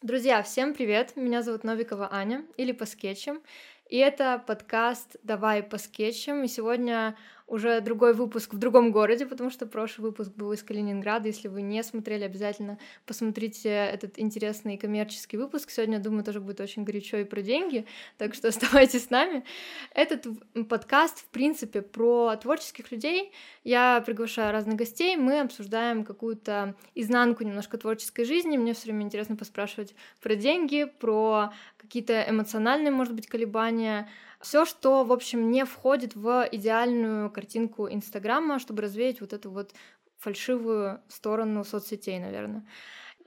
Друзья, всем привет! Меня зовут Новикова Аня, или по скетчам. И это подкаст «Давай по скетчам». И сегодня уже другой выпуск в другом городе, потому что прошлый выпуск был из Калининграда. Если вы не смотрели, обязательно посмотрите этот интересный коммерческий выпуск. Сегодня, думаю, тоже будет очень горячо и про деньги, так что оставайтесь с нами. Этот подкаст, в принципе, про творческих людей. Я приглашаю разных гостей, мы обсуждаем какую-то изнанку немножко творческой жизни. Мне все время интересно поспрашивать про деньги, про какие-то эмоциональные, может быть, колебания, все, что, в общем, не входит в идеальную картинку Инстаграма, чтобы развеять вот эту вот фальшивую сторону соцсетей, наверное.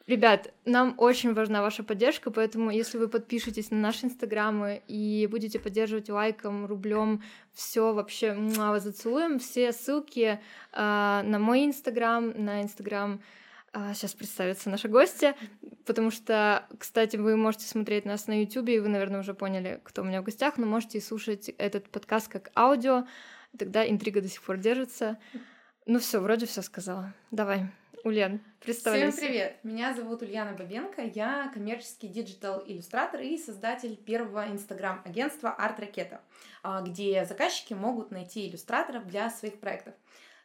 Ребят, нам очень важна ваша поддержка, поэтому если вы подпишетесь на наши инстаграмы и будете поддерживать лайком, рублем, все вообще вас зацелуем. Все ссылки э, на мой инстаграм, на инстаграм сейчас представится наша гостья, потому что, кстати, вы можете смотреть нас на YouTube, и вы, наверное, уже поняли, кто у меня в гостях, но можете слушать этот подкаст как аудио, тогда интрига до сих пор держится. Ну все, вроде все сказала. Давай, Ульян, представляйся. Всем привет! Меня зовут Ульяна Бабенко, я коммерческий диджитал-иллюстратор и создатель первого инстаграм-агентства Art Ракета, где заказчики могут найти иллюстраторов для своих проектов.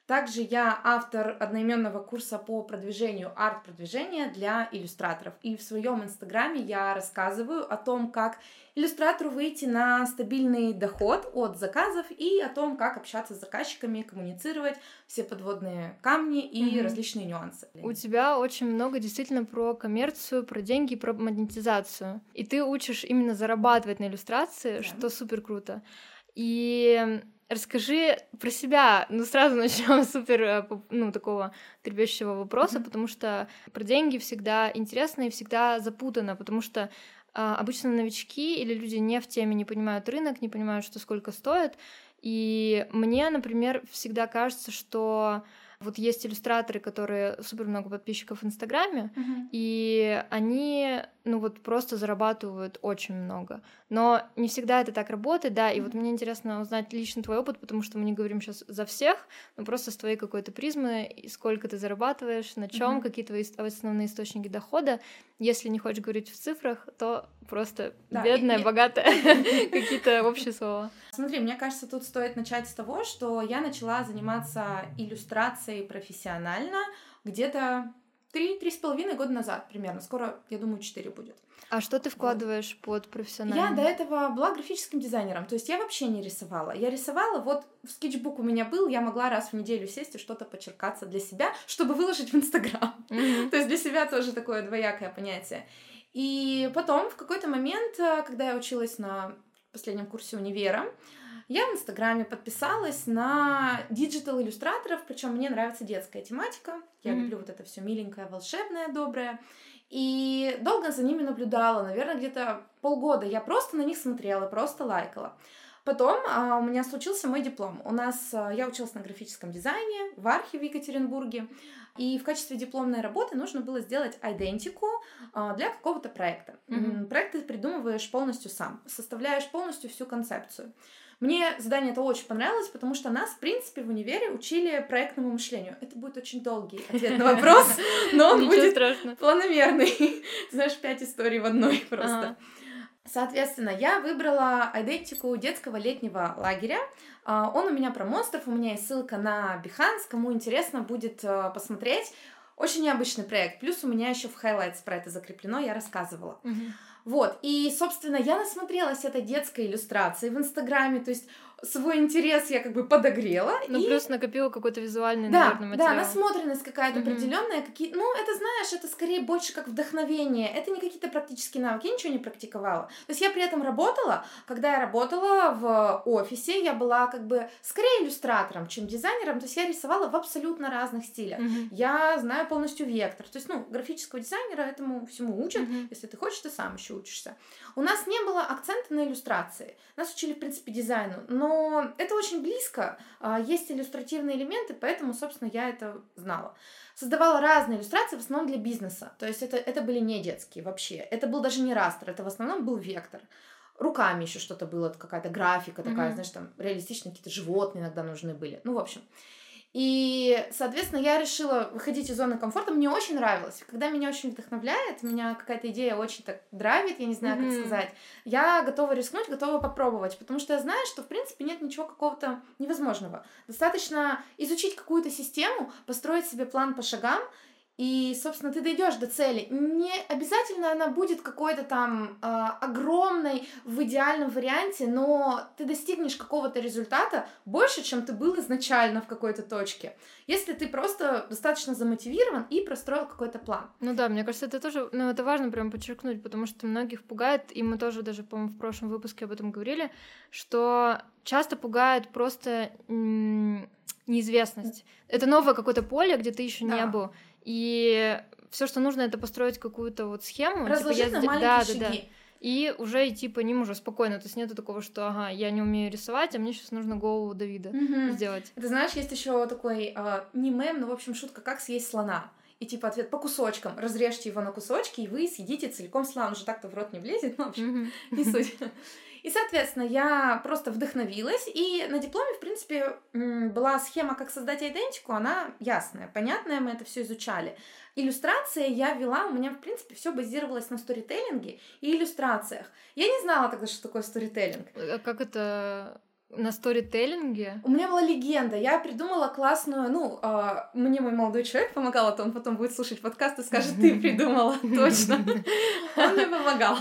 Также я автор одноименного курса по продвижению арт-продвижения для иллюстраторов. И в своем инстаграме я рассказываю о том, как иллюстратору выйти на стабильный доход от заказов и о том, как общаться с заказчиками, коммуницировать, все подводные камни и mm-hmm. различные нюансы. У тебя очень много действительно про коммерцию, про деньги, про монетизацию. И ты учишь именно зарабатывать на иллюстрации, да. что супер круто. И Расскажи про себя. Ну, сразу начнем с супер, э, ну, такого требящего вопроса, mm-hmm. потому что про деньги всегда интересно и всегда запутано, потому что а, обычно новички или люди не в теме не понимают рынок, не понимают, что сколько стоит. И мне, например, всегда кажется, что вот есть иллюстраторы, которые супер много подписчиков в Инстаграме, uh-huh. и они, ну вот просто зарабатывают очень много. Но не всегда это так работает, да, и вот мне интересно узнать лично твой опыт, потому что мы не говорим сейчас за всех, но просто с твоей какой-то призмы, сколько ты зарабатываешь, на чем, uh-huh. какие твои основные источники дохода. Если не хочешь говорить в цифрах, то просто да, бедная, и, богатая, какие-то общие слова. Смотри, мне кажется, тут стоит начать с того, что я начала заниматься иллюстрацией профессионально где-то три-три с половиной года назад примерно. Скоро, я думаю, четыре будет. А что ты вкладываешь вот. под профессионально? Я до этого была графическим дизайнером, то есть я вообще не рисовала. Я рисовала, вот скетчбук у меня был, я могла раз в неделю сесть и что-то почеркаться для себя, чтобы выложить в Инстаграм. Mm-hmm. то есть для себя тоже такое двоякое понятие. И потом, в какой-то момент, э, когда я училась на последнем курсе универа, я в Инстаграме подписалась на диджитал иллюстраторов, причем мне нравится детская тематика. Я mm-hmm. люблю вот это все миленькое, волшебное, доброе. И долго за ними наблюдала, наверное, где-то полгода. Я просто на них смотрела, просто лайкала. Потом а, у меня случился мой диплом. У нас а, я училась на графическом дизайне в Архе в Екатеринбурге. И в качестве дипломной работы нужно было сделать идентику а, для какого-то проекта. Mm-hmm. Проект ты придумываешь полностью сам, составляешь полностью всю концепцию. Мне задание это очень понравилось, потому что нас, в принципе, в универе учили проектному мышлению. Это будет очень долгий ответ на вопрос, но он будет планомерный. Знаешь, пять историй в одной просто. Соответственно, я выбрала идентику детского летнего лагеря. А, он у меня про монстров, у меня есть ссылка на Behance, кому интересно будет э, посмотреть. Очень необычный проект. Плюс у меня еще в highlights про это закреплено, я рассказывала. Uh-huh. Вот, и, собственно, я насмотрелась этой детской иллюстрации в Инстаграме, то есть свой интерес я как бы подогрела. Ну, и... плюс накопила какой-то визуальный, да, наверное, материал. Да, насмотренность какая-то mm-hmm. определенная. Какие... Ну, это, знаешь, это скорее больше как вдохновение. Это не какие-то практические навыки. Я ничего не практиковала. То есть я при этом работала. Когда я работала в офисе, я была как бы скорее иллюстратором, чем дизайнером. То есть я рисовала в абсолютно разных стилях. Mm-hmm. Я знаю полностью вектор. То есть, ну, графического дизайнера этому всему учат. Mm-hmm. Если ты хочешь, ты сам еще учишься. У нас не было акцента на иллюстрации. Нас учили, в принципе, дизайну. Но это очень близко. А, есть иллюстративные элементы, поэтому, собственно, я это знала. Создавала разные иллюстрации, в основном для бизнеса. То есть это, это были не детские вообще. Это был даже не растер, это в основном был вектор руками еще что-то было, какая-то графика такая, mm-hmm. знаешь, там реалистичные какие-то животные иногда нужны были. Ну, в общем. И, соответственно, я решила выходить из зоны комфорта. Мне очень нравилось. Когда меня очень вдохновляет, меня какая-то идея очень так драйвит, я не знаю, mm-hmm. как сказать, я готова рискнуть, готова попробовать, потому что я знаю, что, в принципе, нет ничего какого-то невозможного. Достаточно изучить какую-то систему, построить себе план по шагам, и, собственно, ты дойдешь до цели. Не обязательно она будет какой-то там э, огромной в идеальном варианте, но ты достигнешь какого-то результата больше, чем ты был изначально в какой-то точке. Если ты просто достаточно замотивирован и простроил какой-то план. Ну да, мне кажется, это тоже, ну это важно прям подчеркнуть, потому что многих пугает, и мы тоже даже, по-моему, в прошлом выпуске об этом говорили, что часто пугает просто неизвестность. Это новое какое-то поле, где ты еще да. не был. И все, что нужно, это построить какую-то вот схему. Разложить типа, я... на маленькие да, шаги. Да, да. И уже идти по ним уже спокойно. То есть нету такого, что ага, я не умею рисовать, а мне сейчас нужно голову Давида угу. сделать. Ты знаешь, есть еще такой э, не мем, но в общем шутка, как съесть слона. И типа ответ по кусочкам. Разрежьте его на кусочки, и вы съедите целиком слон. Он же так-то в рот не влезет, ну, в общем, не суть. И, соответственно, я просто вдохновилась, и на дипломе, в принципе, была схема, как создать идентику, она ясная, понятная, мы это все изучали. Иллюстрации я вела, у меня, в принципе, все базировалось на сторителлинге и иллюстрациях. Я не знала тогда, что такое сторителлинг. А как это на сторителлинге? У меня была легенда. Я придумала классную... Ну, э, мне мой молодой человек помогал, а то он потом будет слушать подкаст и скажет, ты придумала, точно. Он мне помогал.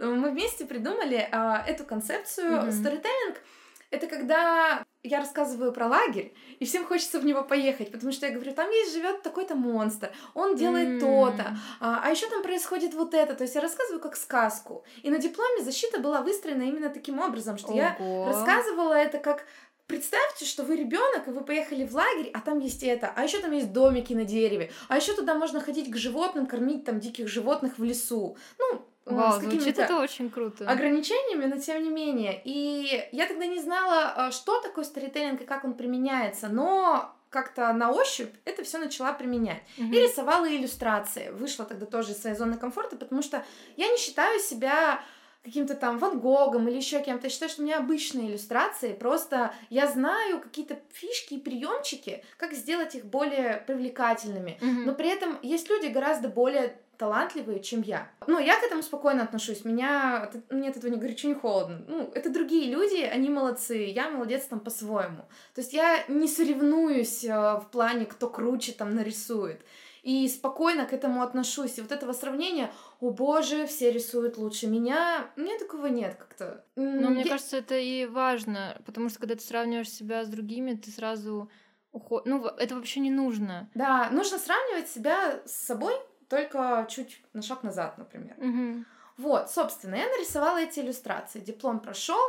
Мы вместе придумали э, эту концепцию. Сторителлинг — это когда я рассказываю про лагерь, и всем хочется в него поехать, потому что я говорю, там есть живет такой-то монстр, он делает mm. то-то, а, а еще там происходит вот это. То есть я рассказываю как сказку. И на дипломе защита была выстроена именно таким образом, что Ого. я рассказывала это как Представьте, что вы ребенок, и вы поехали в лагерь, а там есть это, а еще там есть домики на дереве, а еще туда можно ходить к животным, кормить там диких животных в лесу. Ну, Вау, с какими-то это очень круто. ограничениями, но тем не менее. И я тогда не знала, а, что такое сторителлинг и как он применяется, но как-то на ощупь это все начала применять. Mm-hmm. И рисовала иллюстрации. Вышла тогда тоже из своей зоны комфорта, потому что я не считаю себя каким-то там Ван Гогом или еще кем-то. Я считаю, что у меня обычные иллюстрации. Просто я знаю какие-то фишки и приемчики, как сделать их более привлекательными. Mm-hmm. Но при этом есть люди гораздо более талантливые, чем я. Но я к этому спокойно отношусь. Меня, мне от этого не горячо, не холодно. Ну, это другие люди, они молодцы, я молодец там по-своему. То есть я не соревнуюсь э, в плане, кто круче там нарисует. И спокойно к этому отношусь. И вот этого сравнения, о боже, все рисуют лучше меня, у меня такого нет как-то. Но я... мне кажется, это и важно, потому что когда ты сравниваешь себя с другими, ты сразу уход... Ну, это вообще не нужно. Да, нужно сравнивать себя с собой, только чуть на шаг назад, например. Угу. Вот, собственно, я нарисовала эти иллюстрации. Диплом прошел,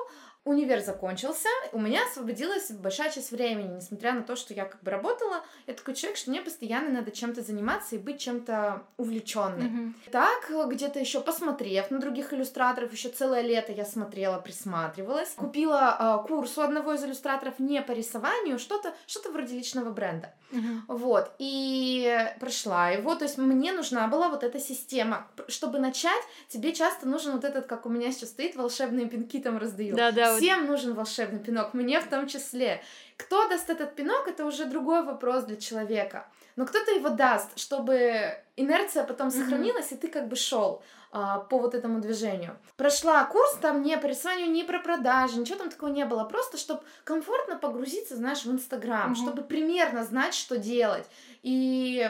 универ закончился, у меня освободилась большая часть времени, несмотря на то, что я как бы работала, я такой человек, что мне постоянно надо чем-то заниматься и быть чем-то увлеченной. Mm-hmm. Так, где-то еще посмотрев на других иллюстраторов, еще целое лето я смотрела, присматривалась, купила э, курс у одного из иллюстраторов не по рисованию, что-то, что-то вроде личного бренда. Mm-hmm. Вот, и прошла его, то есть мне нужна была вот эта система, чтобы начать, тебе часто нужен вот этот, как у меня сейчас стоит, волшебные пинки там раздаю. Всем нужен волшебный пинок, мне в том числе. Кто даст этот пинок, это уже другой вопрос для человека. Но кто-то его даст, чтобы инерция потом сохранилась, mm-hmm. и ты как бы шел а, по вот этому движению. Прошла курс, там не по рисованию, не про продажи, ничего там такого не было. Просто, чтобы комфортно погрузиться, знаешь, в Инстаграм, mm-hmm. чтобы примерно знать, что делать. И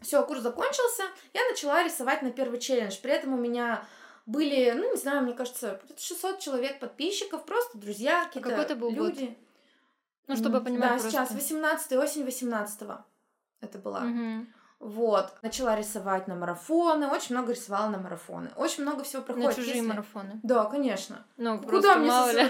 все, курс закончился, я начала рисовать на первый челлендж. При этом у меня были, ну, не знаю, мне кажется, 600 человек подписчиков, просто друзья, какие-то а какой это был люди. Год? Ну, чтобы понимать Да, просто. сейчас, 18 осень 18 это была. Угу. Вот. Начала рисовать на марафоны, очень много рисовала на марафоны. Очень много всего проходит. На чужие если... марафоны? Да, конечно. Ну, Куда мне мало ли.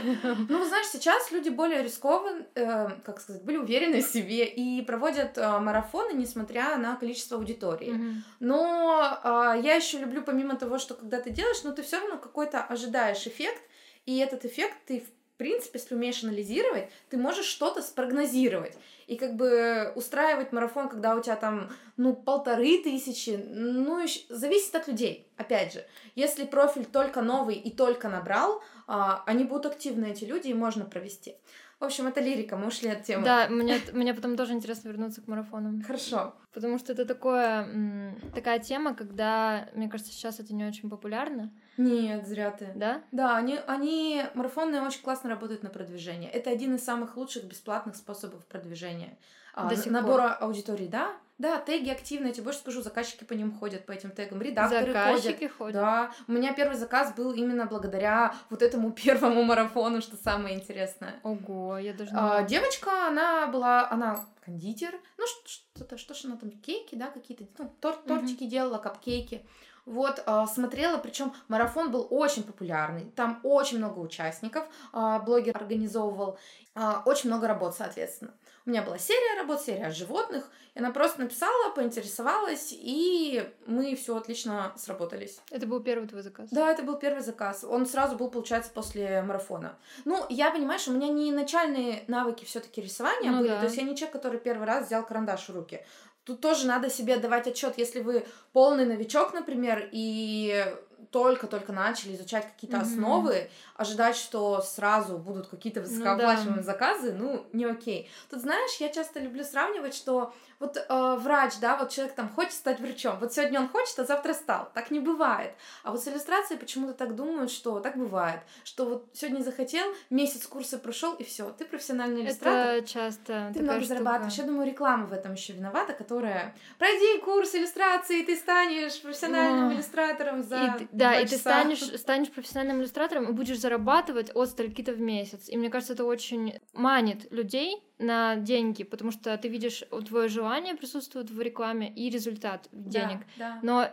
Ну, знаешь, сейчас люди более рискованы, э, как сказать, были уверены в себе и проводят э, марафоны, несмотря на количество аудитории. Угу. Но э, я еще люблю, помимо того, что когда ты делаешь, но ты все равно какой-то ожидаешь эффект, и этот эффект ты в принципе, если умеешь анализировать, ты можешь что-то спрогнозировать. И как бы устраивать марафон, когда у тебя там, ну, полторы тысячи, ну, зависит от людей. Опять же, если профиль только новый и только набрал, а, они будут активны, эти люди, и можно провести. В общем, это лирика, мы ушли от темы. Да, мне, мне потом тоже интересно вернуться к марафонам. Хорошо. Потому что это такое, такая тема, когда, мне кажется, сейчас это не очень популярно. Нет, зря ты. Да? Да, они, они марафонные очень классно работают на продвижение. Это один из самых лучших бесплатных способов продвижения. А, До сих набора пор. аудитории, да? Да, теги активные, я тебе больше скажу, заказчики по ним ходят, по этим тегам, редакторы заказчики ходят. ходят. Да, у меня первый заказ был именно благодаря вот этому первому марафону, что самое интересное. Ого, я даже не а, Девочка, она была, она кондитер, ну что-то, что ж она там, кейки, да, какие-то, ну, торт, тортики угу. делала, капкейки. Вот, э, смотрела, причем марафон был очень популярный, там очень много участников, э, блогер организовывал, э, очень много работ, соответственно. У меня была серия работ, серия о животных, и она просто написала, поинтересовалась, и мы все отлично сработались. Это был первый твой заказ? Да, это был первый заказ. Он сразу был, получается, после марафона. Ну, я, понимаешь, у меня не начальные навыки все-таки рисования ну, были, да. то есть я не человек, который первый раз взял карандаш в руки. Тут тоже надо себе давать отчет, если вы полный новичок, например, и только-только начали изучать какие-то mm-hmm. основы, ожидать, что сразу будут какие-то высокооплачиваемые ну, да. заказы, ну, не окей. Тут, знаешь, я часто люблю сравнивать, что вот э, врач, да, вот человек там хочет стать врачом, вот сегодня он хочет, а завтра стал. Так не бывает. А вот с иллюстрацией почему-то так думают, что так бывает, что вот сегодня захотел, месяц курса прошел и все, ты профессиональный иллюстратор. Это часто. Ты много штука. зарабатываешь. Я думаю, реклама в этом еще виновата, которая пройди курс иллюстрации, и ты станешь профессиональным О. иллюстратором за и, Да, и часа. ты станешь, станешь профессиональным иллюстратором и будешь зарабатывать от стольки-то в месяц. И мне кажется, это очень манит людей на деньги, потому что ты видишь твое желание присутствует в рекламе и результат денег. Да, да. Но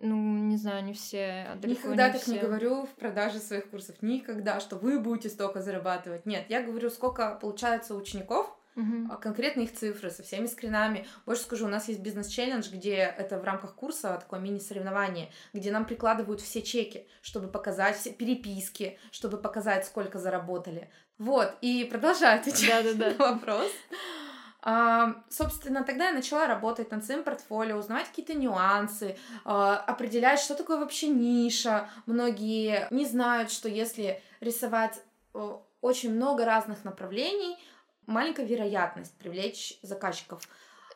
ну, не знаю, не все. А Никогда не так все. не говорю в продаже своих курсов. Никогда, что вы будете столько зарабатывать. Нет, я говорю, сколько получается учеников, угу. конкретно их цифры со всеми скринами. Больше скажу, у нас есть бизнес-челлендж, где это в рамках курса такое мини-соревнование, где нам прикладывают все чеки, чтобы показать все переписки, чтобы показать, сколько заработали. Вот, и продолжаю отвечать да, да, да. на вопрос. А, собственно, тогда я начала работать над своим портфолио, узнавать какие-то нюансы, а, определять, что такое вообще ниша. Многие не знают, что если рисовать очень много разных направлений, маленькая вероятность привлечь заказчиков.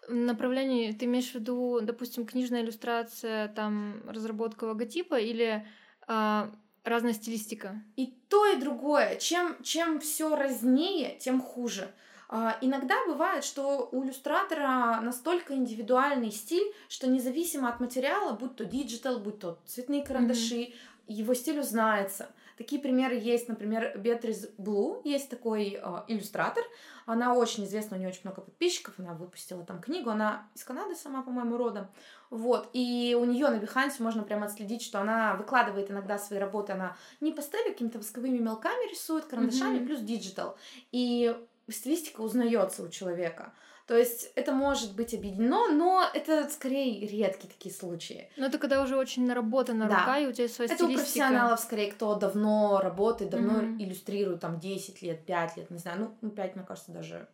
Направление, ты имеешь в виду, допустим, книжная иллюстрация, там разработка логотипа или а, разная стилистика. И то, и другое. Чем, чем все разнее, тем хуже. А, иногда бывает, что у иллюстратора настолько индивидуальный стиль, что независимо от материала, будь то диджитал, будь то цветные карандаши, mm-hmm. его стиль узнается. Такие примеры есть, например, Беатрис Блу, есть такой э, иллюстратор, она очень известна, у нее очень много подписчиков, она выпустила там книгу, она из Канады сама, по-моему, родом. Вот, и у нее на Behance можно прямо отследить, что она выкладывает иногда свои работы, она не пастели, какими-то восковыми мелками рисует, карандашами, mm-hmm. плюс диджитал. И стилистика узнается у человека. То есть это может быть объединено, но это скорее редкие такие случаи. Но это когда уже очень наработана да. рука, и у тебя своя это стилистика. Это у профессионалов скорее, кто давно работает, давно mm-hmm. иллюстрирует, там 10 лет, 5 лет, не знаю, ну 5, мне кажется, даже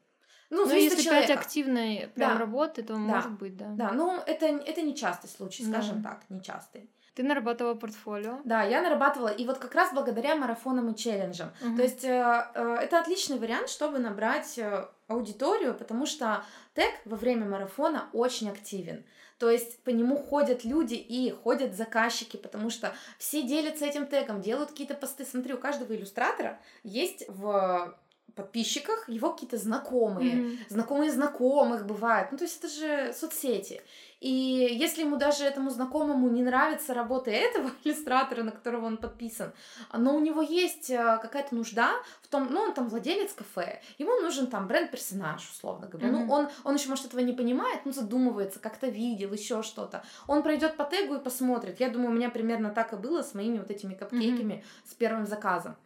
ну, ну если человека. 5 активной прям да. работы, то да. может быть, да. Да, ну это, это не частый случай, скажем да. так, не частый. Ты нарабатывала портфолио? Да, я нарабатывала, и вот как раз благодаря марафонам и челленджам. Угу. То есть э, э, это отличный вариант, чтобы набрать э, аудиторию, потому что тег во время марафона очень активен. То есть по нему ходят люди и ходят заказчики, потому что все делятся этим тегом, делают какие-то посты. Смотри, у каждого иллюстратора есть в подписчиках его какие-то знакомые, mm-hmm. знакомые знакомых бывают. Ну, то есть это же соцсети. И если ему даже этому знакомому не нравится работа этого иллюстратора, на которого он подписан, но у него есть э, какая-то нужда в том, ну, он там владелец кафе, ему нужен там бренд-персонаж, условно говоря. Mm-hmm. Ну, он, он еще, может, этого не понимает, но задумывается, как-то видел, еще что-то. Он пройдет по тегу и посмотрит. Я думаю, у меня примерно так и было с моими вот этими капкейками, mm-hmm. с первым заказом.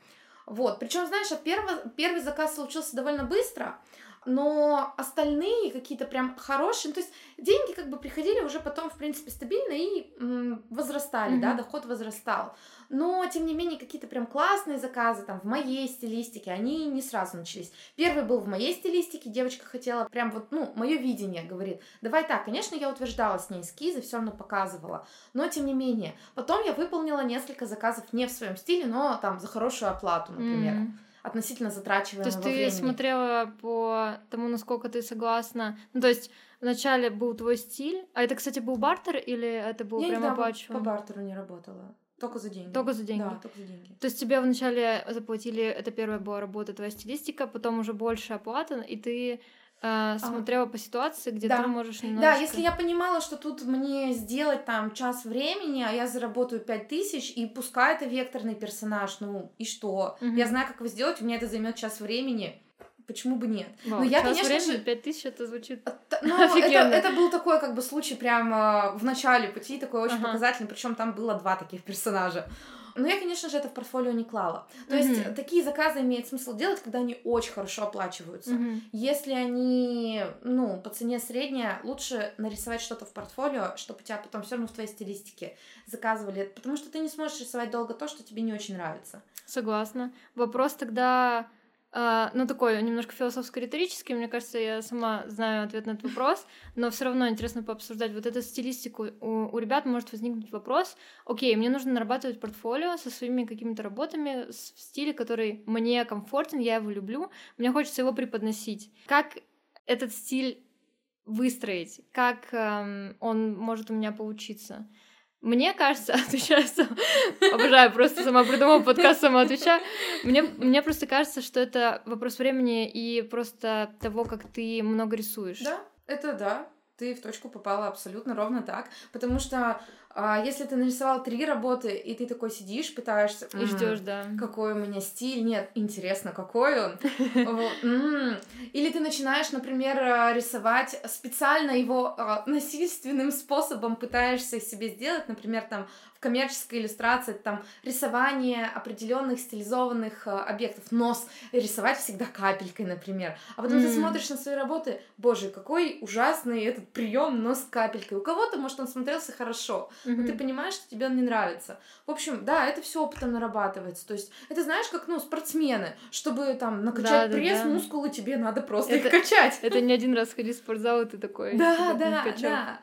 Вот. Причем, знаешь, первого, первый заказ случился довольно быстро, но остальные какие-то прям хорошие, ну, то есть деньги как бы приходили уже потом, в принципе, стабильно и м, возрастали, mm-hmm. да, доход возрастал. Но, тем не менее, какие-то прям классные заказы там в моей стилистике, они не сразу начались. Первый был в моей стилистике, девочка хотела прям вот, ну, мое видение, говорит, давай так, конечно, я утверждала с ней эскизы, все равно показывала, но, тем не менее, потом я выполнила несколько заказов не в своем стиле, но там за хорошую оплату, например. Mm-hmm относительно затрачиваемого То есть ты времени. смотрела по тому, насколько ты согласна? Ну, то есть вначале был твой стиль, а это, кстати, был бартер или это был Я прям никогда по, оплачиваем? по бартеру не работала. Только за деньги. Только за деньги? Да, только за деньги. То есть тебе вначале заплатили, это первая была работа, твоя стилистика, потом уже больше оплата, и ты э, смотрела по ситуации, где да. ты можешь немножечко... Да, если я понимала, что тут мне сделать там час времени, а я заработаю пять тысяч, и пускай это векторный персонаж, ну и что? Мгм. Я знаю, как его сделать, у меня это займет час времени. Почему бы нет? Вау, Но я, час конечно времени, же, пять тысяч, это звучит... Т- Ну, это, Офигенно. это был такой как бы случай прямо в начале пути, такой очень Ага. показательный, причем там было два таких персонажа. Но я, конечно же, это в портфолио не клала. То есть Мгм. такие заказы имеет смысл делать, когда они очень хорошо оплачиваются. Мгм. Если они, ну, по цене средняя, лучше нарисовать что-то в портфолио, чтобы у тебя потом все равно в твоей стилистике заказывали, потому что ты не сможешь рисовать долго то, что тебе не очень нравится. Согласна. Вопрос тогда, ну, такой немножко философско-риторический. Мне кажется, я сама знаю ответ на этот вопрос, но все равно интересно пообсуждать вот эту стилистику. У, у ребят может возникнуть вопрос, окей, мне нужно нарабатывать портфолио со своими какими-то работами в стиле, который мне комфортен, я его люблю, мне хочется его преподносить. Как этот стиль выстроить? Как эм, он может у меня получиться? Мне кажется, отвечаю сам, обожаю, просто сама придумала подкаст, сама отвечаю. Мне, мне просто кажется, что это вопрос времени и просто того, как ты много рисуешь. Да, это да. Ты в точку попала абсолютно ровно так. Потому что а, если ты нарисовал три работы, и ты такой сидишь, пытаешься... И «М, ждешь, да. Какой у меня стиль? Нет, интересно, какой он? Или ты начинаешь, например, рисовать специально его а, насильственным способом пытаешься себе сделать, например, там в коммерческой иллюстрации там рисование определенных стилизованных а, объектов, нос рисовать всегда капелькой, например. А потом ты смотришь на свои работы, боже, какой ужасный этот прием нос капелькой. У кого-то, может, он смотрелся хорошо, но Мгм. ты понимаешь, что тебе он не нравится. В общем, да, это все опытом нарабатывается. То есть, это знаешь, как, ну, спортсмены, чтобы там накачать Да, да, пресс, да. мускулы, тебе надо просто Это- их качать. Это не один раз ходить в спортзал, и ты такой... Да, да, да.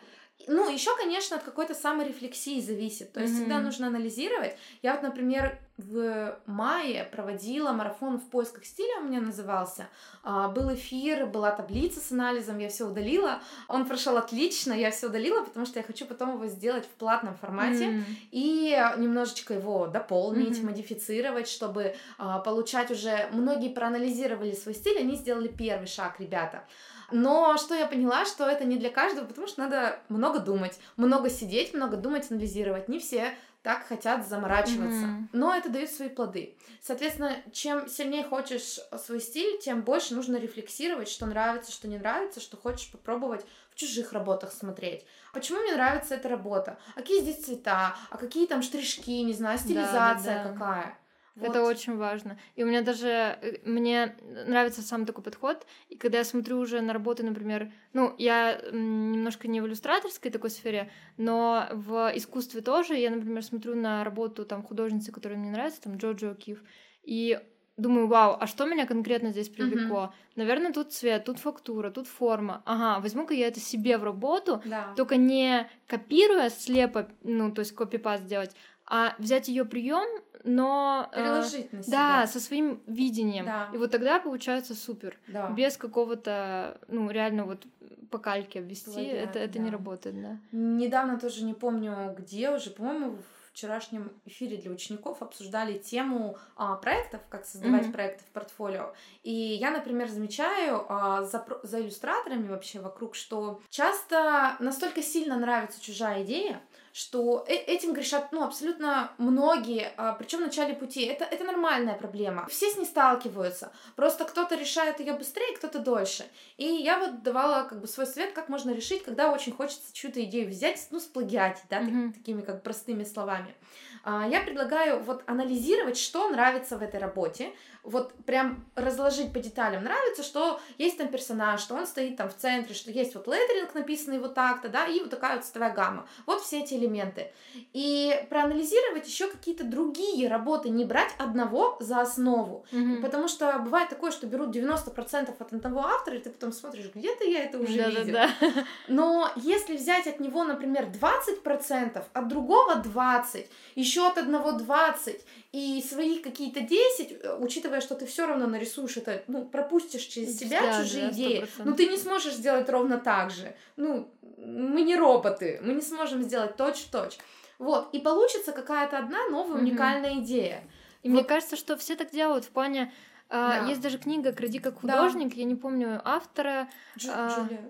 Ну, еще, конечно, от какой-то саморефлексии зависит. То есть всегда Мгм. нужно анализировать. Я вот, например, в мае проводила марафон в поисках стиля, у меня назывался. А, Был эфир, была таблица с анализом, я все удалила. Он прошел отлично, я все удалила, потому что я хочу потом его сделать в платном формате М. и немножечко его дополнить, Мгм. модифицировать, чтобы а, получать уже... Многие проанализировали свой стиль, они сделали первый шаг, ребята. Но что я поняла, что это не для каждого, потому что надо много думать, много сидеть, много думать, анализировать. Не все так хотят заморачиваться. Мгм. Но это дает свои плоды. Соответственно, чем сильнее хочешь свой стиль, тем больше нужно рефлексировать, что нравится, что не нравится, что хочешь попробовать в чужих работах смотреть. Почему мне нравится эта работа? А какие здесь цвета? А какие там штришки, не знаю, стилизация да. какая? Это Вот. очень важно. И у меня даже, э, мне нравится сам такой подход, и когда я смотрю уже на работы, например, ну, я немножко не в иллюстраторской такой сфере, но в искусстве тоже, я, например, смотрю на работу там художницы, которая мне нравится, там Джоджо Кив, и думаю, вау, а что меня конкретно здесь привлекло? Наверное, тут цвет, тут фактура, тут форма. Ага, возьму-ка я это себе в работу, Да. только не копируя слепо, ну, то есть копипаст сделать, а взять ее прием, но э, Переложить на себя. да, со своим видением. Да. И вот тогда получается супер. Да. Без какого-то, ну, реально вот по кальке обвести, Плагиат, это, это не да. работает, да. Недавно тоже не помню где уже, по-моему, в вчерашнем эфире для учеников обсуждали тему а, проектов, как создавать Мгм. проекты в портфолио. И я, например, замечаю а, за, за иллюстраторами вообще вокруг, что часто настолько сильно нравится чужая идея, что э- этим грешат ну, абсолютно многие, причем в начале пути. Это, это нормальная проблема. Все с ней сталкиваются. Просто кто-то решает ее быстрее, кто-то дольше. И я вот давала как бы свой совет, как можно решить, когда очень хочется чью-то идею взять, ну, сплагиатить, да, так- Мгм. такими как простыми словами. А, Я предлагаю вот анализировать, что нравится в этой работе, вот прям разложить по деталям. Нравится, что есть там персонаж, что он стоит там в центре, что есть вот леттеринг, написанный вот так-то, да, и вот такая вот цветовая гамма. Вот все эти элементы, и проанализировать еще какие-то другие работы, не брать одного за основу. Мгм. Потому что бывает такое, что берут 90% от одного автора, и ты потом смотришь, где-то я это уже видел. Да-да-да. Но если взять от него, например, 20%, от другого 20%, еще от одного 20%, и свои какие-то 10, э, учитывая, что ты все равно нарисуешь это, ну, пропустишь через себя Да, чужие да, идеи, 100%. ну, ты не сможешь сделать ровно так же. Ну, мы не роботы, мы не сможем сделать точь-в-точь. Вот, и получится какая-то одна новая Мгм. уникальная идея. И мне кажется, что все так делают в плане... а, Да. Есть даже книга «Кради как Да. художник», я не помню автора, Джу- А, Джулия.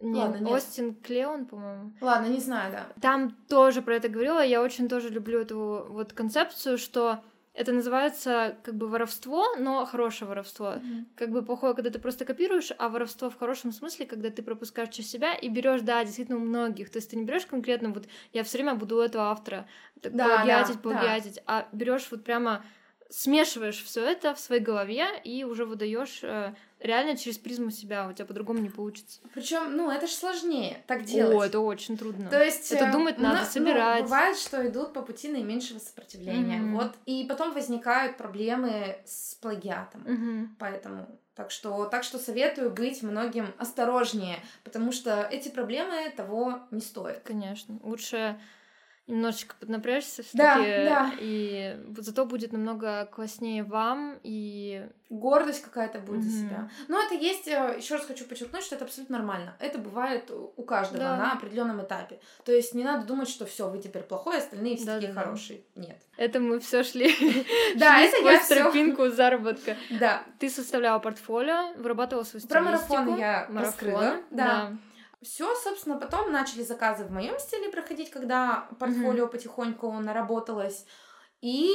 Не, Ладно, нет. Остин Клеон, по-моему. Ладно, не знаю, да. Там тоже про это говорила, я очень тоже люблю эту вот концепцию, что это называется как бы воровство, но хорошее воровство. Как бы плохое, когда ты просто копируешь, а воровство в хорошем смысле, когда ты пропускаешь через себя и берешь, да, действительно у многих. То есть ты не берешь конкретно, вот я все время буду у этого автора так, Да, плагиатить, да, плагиатить, а берешь вот прямо смешиваешь все это в своей голове и уже выдаешь э, реально через призму себя, у тебя по-другому не получится. Причем, ну, это же сложнее так делать. О, это очень трудно. То есть Это э, думать надо, мно- собирать. Ну, бывает, что идут по пути наименьшего сопротивления. Мгм. Вот. И потом возникают проблемы с плагиатом. Мгм. Поэтому так что, так что советую быть многим осторожнее, потому что эти проблемы того не стоят. Конечно. Лучше немножечко поднапрячься все Да, да. и зато будет намного класснее вам и Гордость какая-то будет за Мгм. себя. Но это есть, еще раз хочу подчеркнуть, что это абсолютно нормально. Это бывает у каждого Да. на определенном этапе. То есть не надо думать, что все, вы теперь плохой, остальные все такие Да-да-да. хорошие. Нет. это мы все шли. Да, это я тропинку заработка. Да. Ты составляла портфолио, вырабатывала свою Про стилистику. марафон я раскрыла, да. Все, собственно, потом начали заказы в моем стиле проходить, когда портфолио потихоньку наработалось. И,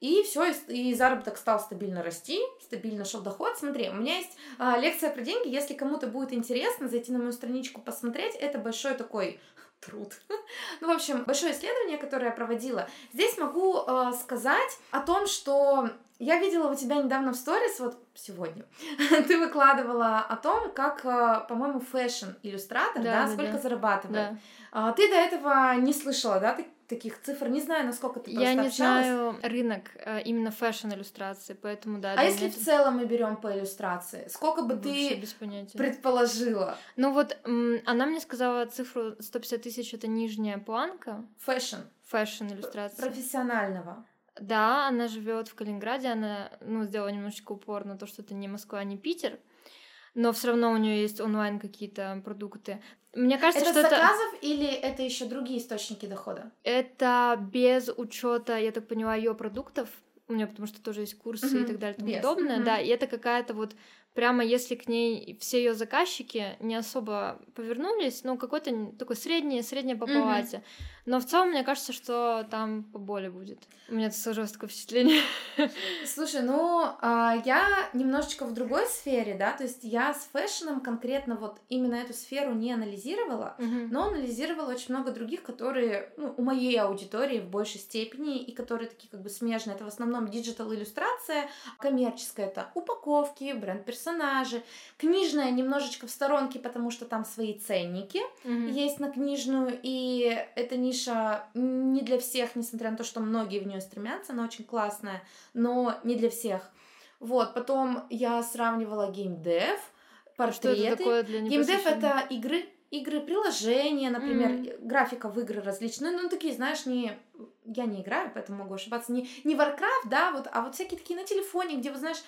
и все, и заработок стал стабильно расти, стабильно шел доход. Смотри, у меня есть а, лекция про деньги. Если кому-то будет интересно, зайти на мою страничку, посмотреть, это большой такой труд. Ну, в общем, большое исследование, которое я проводила. Здесь могу э, сказать о том, что я видела у тебя недавно в сторис, вот сегодня, ты выкладывала о том, как, э, по-моему, фэшн-иллюстратор, да, Да, да, сколько да. зарабатывает. Да. А, ты до этого не слышала, да, таких цифр? Не знаю, насколько ты Я не общалась. знаю рынок э, именно фэшн-иллюстрации, поэтому да. А если меня в целом мы берем по иллюстрации, сколько бы вообще ты без понятия. предположила? Ну вот, она мне сказала цифру 150 тысяч это нижняя планка Фэшн, фэшн-иллюстрации. профессионального. Да, она живет в Калининграде, она, ну, сделала немножечко упор на то, что это не Москва, не Питер, но все равно у нее есть онлайн какие-то продукты. Мне кажется, это что с это, заказов или это еще другие источники дохода? это без учета, я так поняла, ее продуктов. У нее потому что тоже есть курсы и Мгм, так далее и тому подобное, мгм. да, и это какая-то вот прямо если к ней все ее заказчики не особо повернулись, ну какой-то такой средний, средняя по палате. Но в целом мне кажется, что там поболее будет. У меня сложилось такое впечатление. Слушай, ну, а, я немножечко в другой сфере, да, то есть я с фэшном конкретно вот именно эту сферу не анализировала, Мгм. но анализировала очень много других, которые ну, у моей аудитории в большей степени и которые такие как бы смежные. Это в основном диджитал-иллюстрация, коммерческая это упаковки, бренд-персонажи, книжная немножечко в сторонке, потому что там свои ценники Мгм. есть на книжную, и эта ниша не для всех, несмотря на то, что многие в нее стремятся, она очень классная, но не для всех. Вот, потом я сравнивала геймдев, Что это портреты. такое для Геймдев это игры, игры, приложения, например, э, графика в игры различные, ну такие, знаешь, не я не играю, поэтому могу ошибаться, не не Warcraft, да, вот, а вот всякие такие на телефоне, где вот знаешь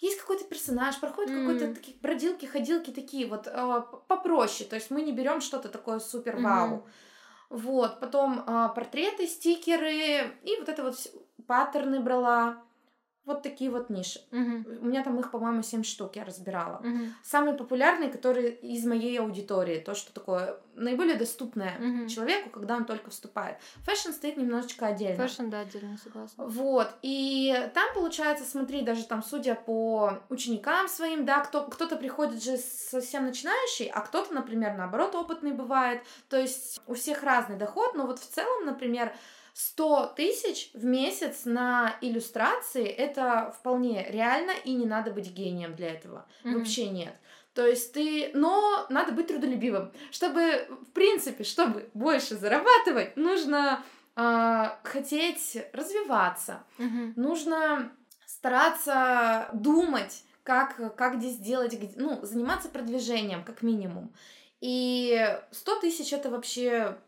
есть какой-то персонаж, проходит какой-то Мгм. такие бродилки, ходилки такие вот э, попроще, то есть мы не берем что-то такое супер вау. Вот, потом а, портреты, стикеры и вот это вот вс- паттерны брала. Вот такие вот ниши. Мгм. У меня там их, по-моему, 7 штук я разбирала. Мгм. Самые популярные, которые из моей аудитории, то, что такое наиболее доступное Мгм. человеку, когда он только вступает. Fashion стоит немножечко отдельно. Fashion, да, отдельно согласна. Вот, и там получается, смотри, даже там, судя по ученикам своим, да, кто, кто-то приходит же совсем начинающий, а кто-то, например, наоборот, опытный бывает, то есть у всех разный доход, но вот в целом, например, 100 тысяч в месяц на иллюстрации, это вполне реально, и не надо быть гением для этого, Мгм. вообще нет. То есть ты, но надо быть трудолюбивым, чтобы, в принципе, чтобы больше зарабатывать, нужно э, хотеть развиваться, Мгм. нужно стараться думать, как, как здесь делать, где- ну, заниматься продвижением, как минимум. И 100 тысяч это вообще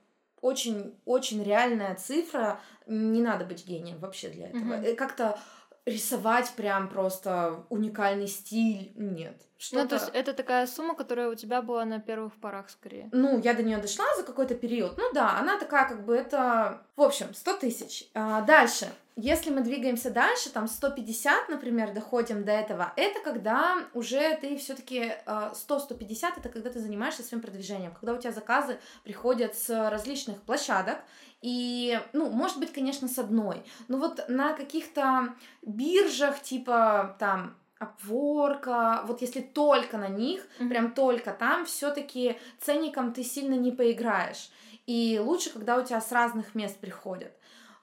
очень-очень реальная цифра. Не надо быть гением вообще для этого. Э, Как-то рисовать прям просто уникальный стиль. Нет. Ну, то Что-то... есть это такая сумма, которая у тебя была на первых порах скорее. Ну, я до нее дошла за какой-то период. Ну да, она такая, как бы это... В общем, 100 тысяч. А, дальше. Если мы двигаемся дальше, там 150, например, доходим до этого, это когда уже ты все таки 100-150, это когда ты занимаешься своим продвижением, когда у тебя заказы приходят с различных площадок, и, ну, может быть, конечно, с одной, но вот на каких-то биржах, типа, там, Upwork, вот если только на них, Мгм. прям только там, все-таки ценником ты сильно не поиграешь. И лучше, когда у тебя с разных мест приходят.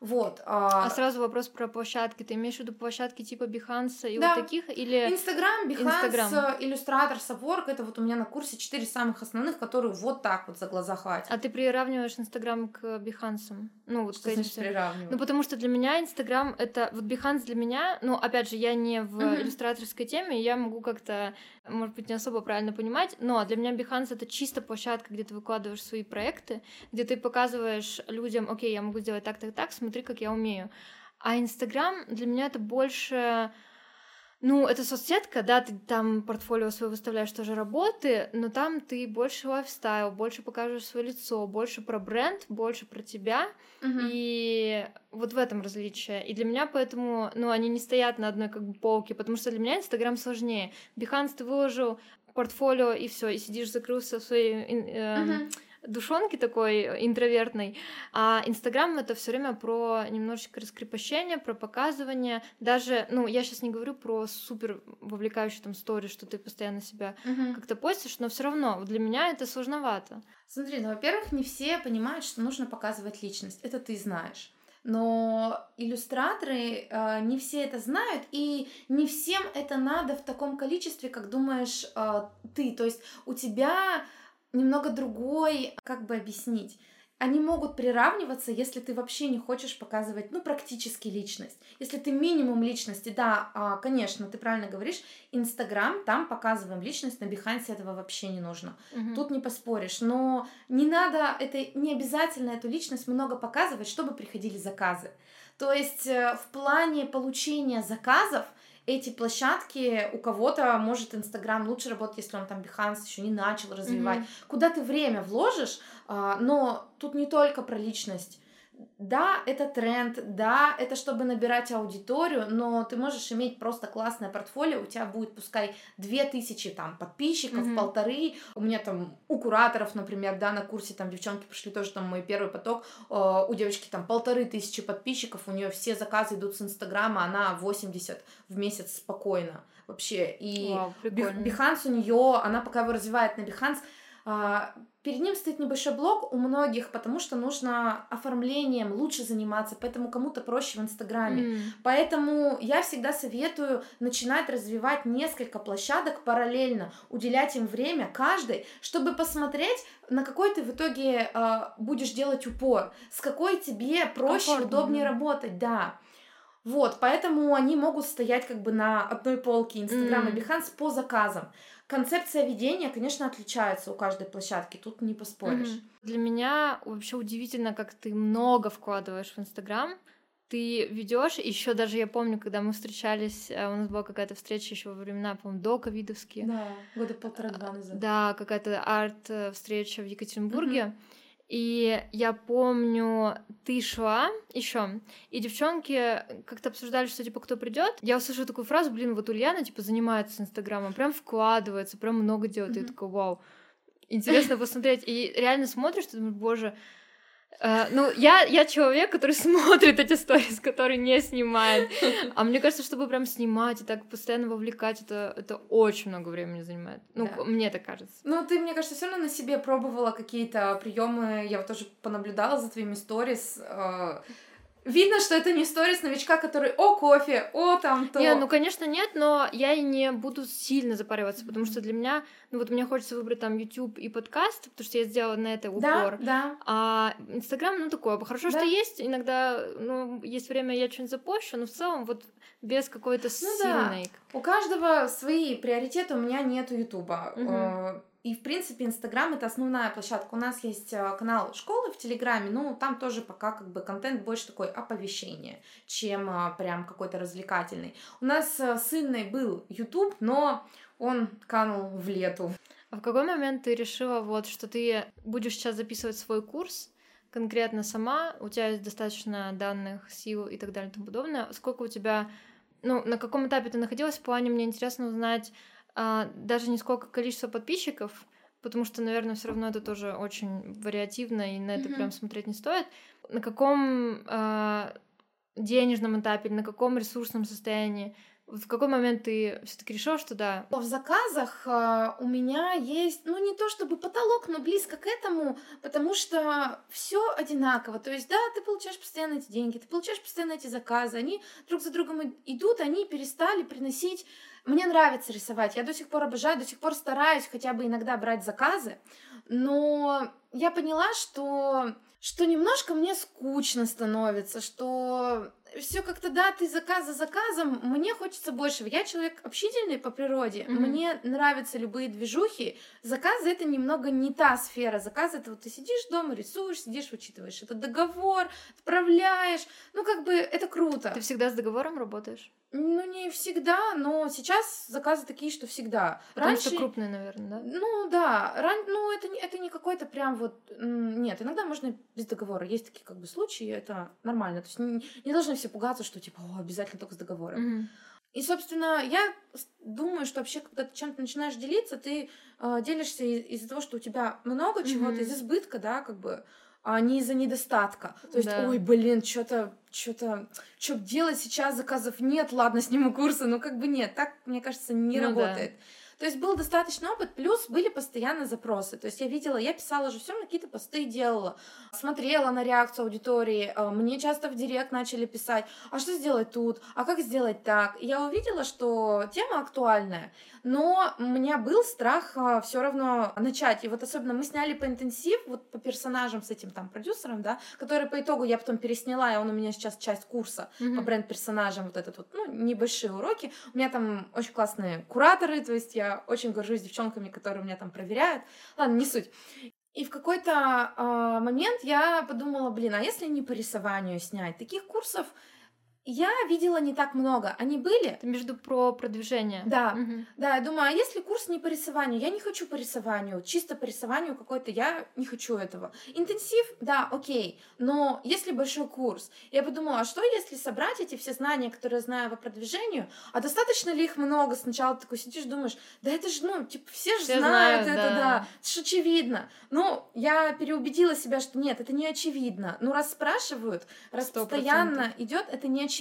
Вот. а, А сразу вопрос про площадки. Ты имеешь в виду площадки типа Behance и Да. вот таких? Или... Инстаграм, Behance. Иллюстратор, Upwork, это вот у меня на курсе четыре самых основных, которые вот так вот за глаза хватит. А ты приравниваешь Инстаграм к Behance? Ну, вот Что значит всем. приравнивать? Ну, потому что для меня Инстаграм это... Вот Behance для меня, ну, опять же, я не в Мгм. иллюстраторской теме, я могу как-то, может быть, не особо правильно понимать, но для меня Behance это чисто площадка, где ты выкладываешь свои проекты, где ты показываешь людям, окей, я могу сделать так, так, так, смотри, как я умею. А Инстаграм для меня это больше... Ну, это соцсетка, да, ты там портфолио свое выставляешь тоже работы, но там ты больше лайфстайл, больше покажешь свое лицо, больше про бренд, больше про тебя, Мгм. и вот в этом различие. И для меня поэтому, ну, они не стоят на одной как бы полке, потому что для меня Инстаграм сложнее. Behance ты выложил портфолио, и все, и сидишь, закрылся в своей эм, Мгм. Душонки такой интровертной, а Инстаграм это все время про немножечко раскрепощение, про показывание. Даже, ну, я сейчас не говорю про супер вовлекающие там стори, что ты постоянно себя Мгм. как-то постишь, но все равно для меня это сложновато. Смотри, ну, во-первых, не все понимают, что нужно показывать личность. Это ты знаешь. Но иллюстраторы э, не все это знают, и не всем это надо в таком количестве, как думаешь э, ты. То есть у тебя немного другой, как бы объяснить. Они могут приравниваться, если ты вообще не хочешь показывать, ну, практически личность. Если ты минимум личности, да, а, конечно, ты правильно говоришь, Инстаграм, там показываем личность, на Бихансе этого вообще не нужно. Мгм. Тут не поспоришь, но не надо, это не обязательно эту личность много показывать, чтобы приходили заказы. То есть э, в плане получения заказов эти площадки у кого-то может Инстаграм лучше работать, если он там Behance еще не начал развивать. Мгм. Куда ты время вложишь, а, но тут не только про личность. Да, это тренд, да, это чтобы набирать аудиторию, но ты можешь иметь просто классное портфолио, у тебя будет, пускай, 2000 там подписчиков, Мгм. полторы, у меня там у кураторов, например, да, на курсе там девчонки пришли тоже там мой первый поток, э, у девочки там полторы тысячи подписчиков, у нее все заказы идут с Инстаграма, она 80 в месяц спокойно вообще, и Вау, прикольно. Behance у нее, она пока его развивает на Behance, перед ним стоит небольшой блок у многих, потому что нужно оформлением лучше заниматься, поэтому кому-то проще в Инстаграме. М. Поэтому я всегда советую начинать развивать несколько площадок параллельно, уделять им время каждой, чтобы посмотреть, на какой ты в итоге а, будешь делать упор, с какой тебе проще, Комфортно, удобнее работать, да. Вот, поэтому они могут стоять как бы на одной полке Инстаграм и М. Behance по заказам. Концепция ведения, конечно, отличается у каждой площадки, тут не поспоришь. Мгм. Для меня вообще удивительно, как ты много вкладываешь в Инстаграм. Ты ведешь, еще даже я помню, когда мы встречались, э, у нас была какая-то встреча еще во времена, по-моему, до ковидовские. Да, года полтора-два назад. Да, какая-то арт-встреча в Екатеринбурге. И я помню, ты шла еще, и девчонки как-то обсуждали, что типа кто придет. Я услышала такую фразу, блин, вот Ульяна типа занимается Инстаграмом, прям вкладывается, прям много делает. И я такая, вау, интересно посмотреть. И реально смотришь, ты думаешь, боже, ну, я, я человек, который смотрит эти сторис, который не снимает. А мне кажется, чтобы прям снимать и так постоянно вовлекать, это, это очень много времени занимает. Ну, Да. мне так кажется. Ну, ты, мне кажется, все равно на себе пробовала какие-то приемы. Я вот тоже понаблюдала за твоими сторис. Видно, что это не сторис новичка, который «О, кофе! О, там то!» Не, ну, конечно, нет, но я и не буду сильно запариваться, потому что для меня, ну, вот мне хочется выбрать там YouTube и подкаст, потому что я сделала на это упор. Да, да. А Инстаграм, ну, такое, хорошо, Да. что есть, иногда, ну, есть время, я что-нибудь запощу, но в целом вот без какой-то Ну да. сильной... У каждого свои приоритеты, у меня нету Ютуба. Мгм. И, в принципе, Инстаграм — это основная площадка. У нас есть э, канал школы в Телеграме, ну, там тоже пока как бы контент больше такой оповещение, чем э, прям какой-то развлекательный. У нас э, с Инной был Ютуб, но он канул в лету. А в какой момент ты решила, вот, что ты будешь сейчас записывать свой курс, конкретно сама, у тебя есть достаточно данных, сил и так далее и тому подобное. Сколько у тебя, ну, на каком этапе ты находилась в плане, мне интересно узнать даже не сколько количество подписчиков, потому что, наверное, все равно это тоже очень вариативно, и на это Мгм. прям смотреть не стоит. На каком а, денежном этапе, на каком ресурсном состоянии, в какой момент ты все-таки решила, что да, В заказах э, у меня есть, ну не то чтобы потолок, но близко к этому, потому что все одинаково. То есть, да, ты получаешь постоянно эти деньги, ты получаешь постоянно эти заказы, они друг за другом идут, они перестали приносить. Мне нравится рисовать, я до сих пор обожаю, до сих пор стараюсь хотя бы иногда брать заказы, но я поняла, что что немножко мне скучно становится, что все как-то, да, ты заказ за заказом, мне хочется большего. Я человек общительный по природе, Мгм. мне нравятся любые движухи. Заказы это немного не та сфера. Заказы это вот ты сидишь дома, рисуешь, сидишь, вычитываешь этот договор, отправляешь. Ну, как бы это круто. ты всегда с договором работаешь? Ну, не всегда, но сейчас заказы такие, что всегда. Потому что крупные, наверное, да? Ну да, ран... ну это, не- это не какой-то прям вот... Нет, иногда можно без договора. Есть такие как бы случаи, это нормально. То есть не, не должны все пугаться, что типа, о, обязательно только с договором. Мгм. И, собственно, я думаю, что вообще, когда ты чем-то начинаешь делиться, ты э, делишься из- из-за того, что у тебя много чего-то, Мгм. из избытка, да, как бы, а не из-за недостатка. То есть, Да. ой, блин, что-то, что-то, что делать сейчас, заказов нет, ладно, сниму курсы, ну как бы нет, так, мне кажется, не Ну да. То есть был достаточный опыт, плюс были постоянно запросы. То есть я видела, я писала же все какие-то посты делала, смотрела на реакцию аудитории, э, мне часто в директ начали писать, а что сделать тут, а как сделать так. Я увидела, что тема актуальная, но у меня был страх все равно начать. И вот особенно мы сняли по интенсив, вот по персонажам с этим там продюсером, да, который по итогу я потом пересняла, и он у меня сейчас часть курса по Мгм. бренд-персонажам, вот этот вот, ну, небольшие уроки. У меня там очень классные кураторы, то есть я очень горжусь девчонками, которые меня там проверяют. Ладно, не суть. И в какой-то а, момент я подумала, блин, а если не по рисованию снять? Таких курсов я видела не так много. Они были, Это между про продвижение. Да. Мгм. да, я думаю, а если курс не по рисованию? Я не хочу по рисованию, чисто по рисованию какой-то, я не хочу этого. Интенсив, да, окей, но если большой курс, я подумала, а что если собрать эти все знания, которые я знаю по продвижению, а достаточно ли их много? Сначала ты такой сидишь, думаешь, да это же, ну, типа, все же Все знают, знают, это, да. да, это ж очевидно. Ну, я переубедила себя, что нет, это не очевидно. Ну, раз спрашивают, раз Сто постоянно идет, это не очевидно.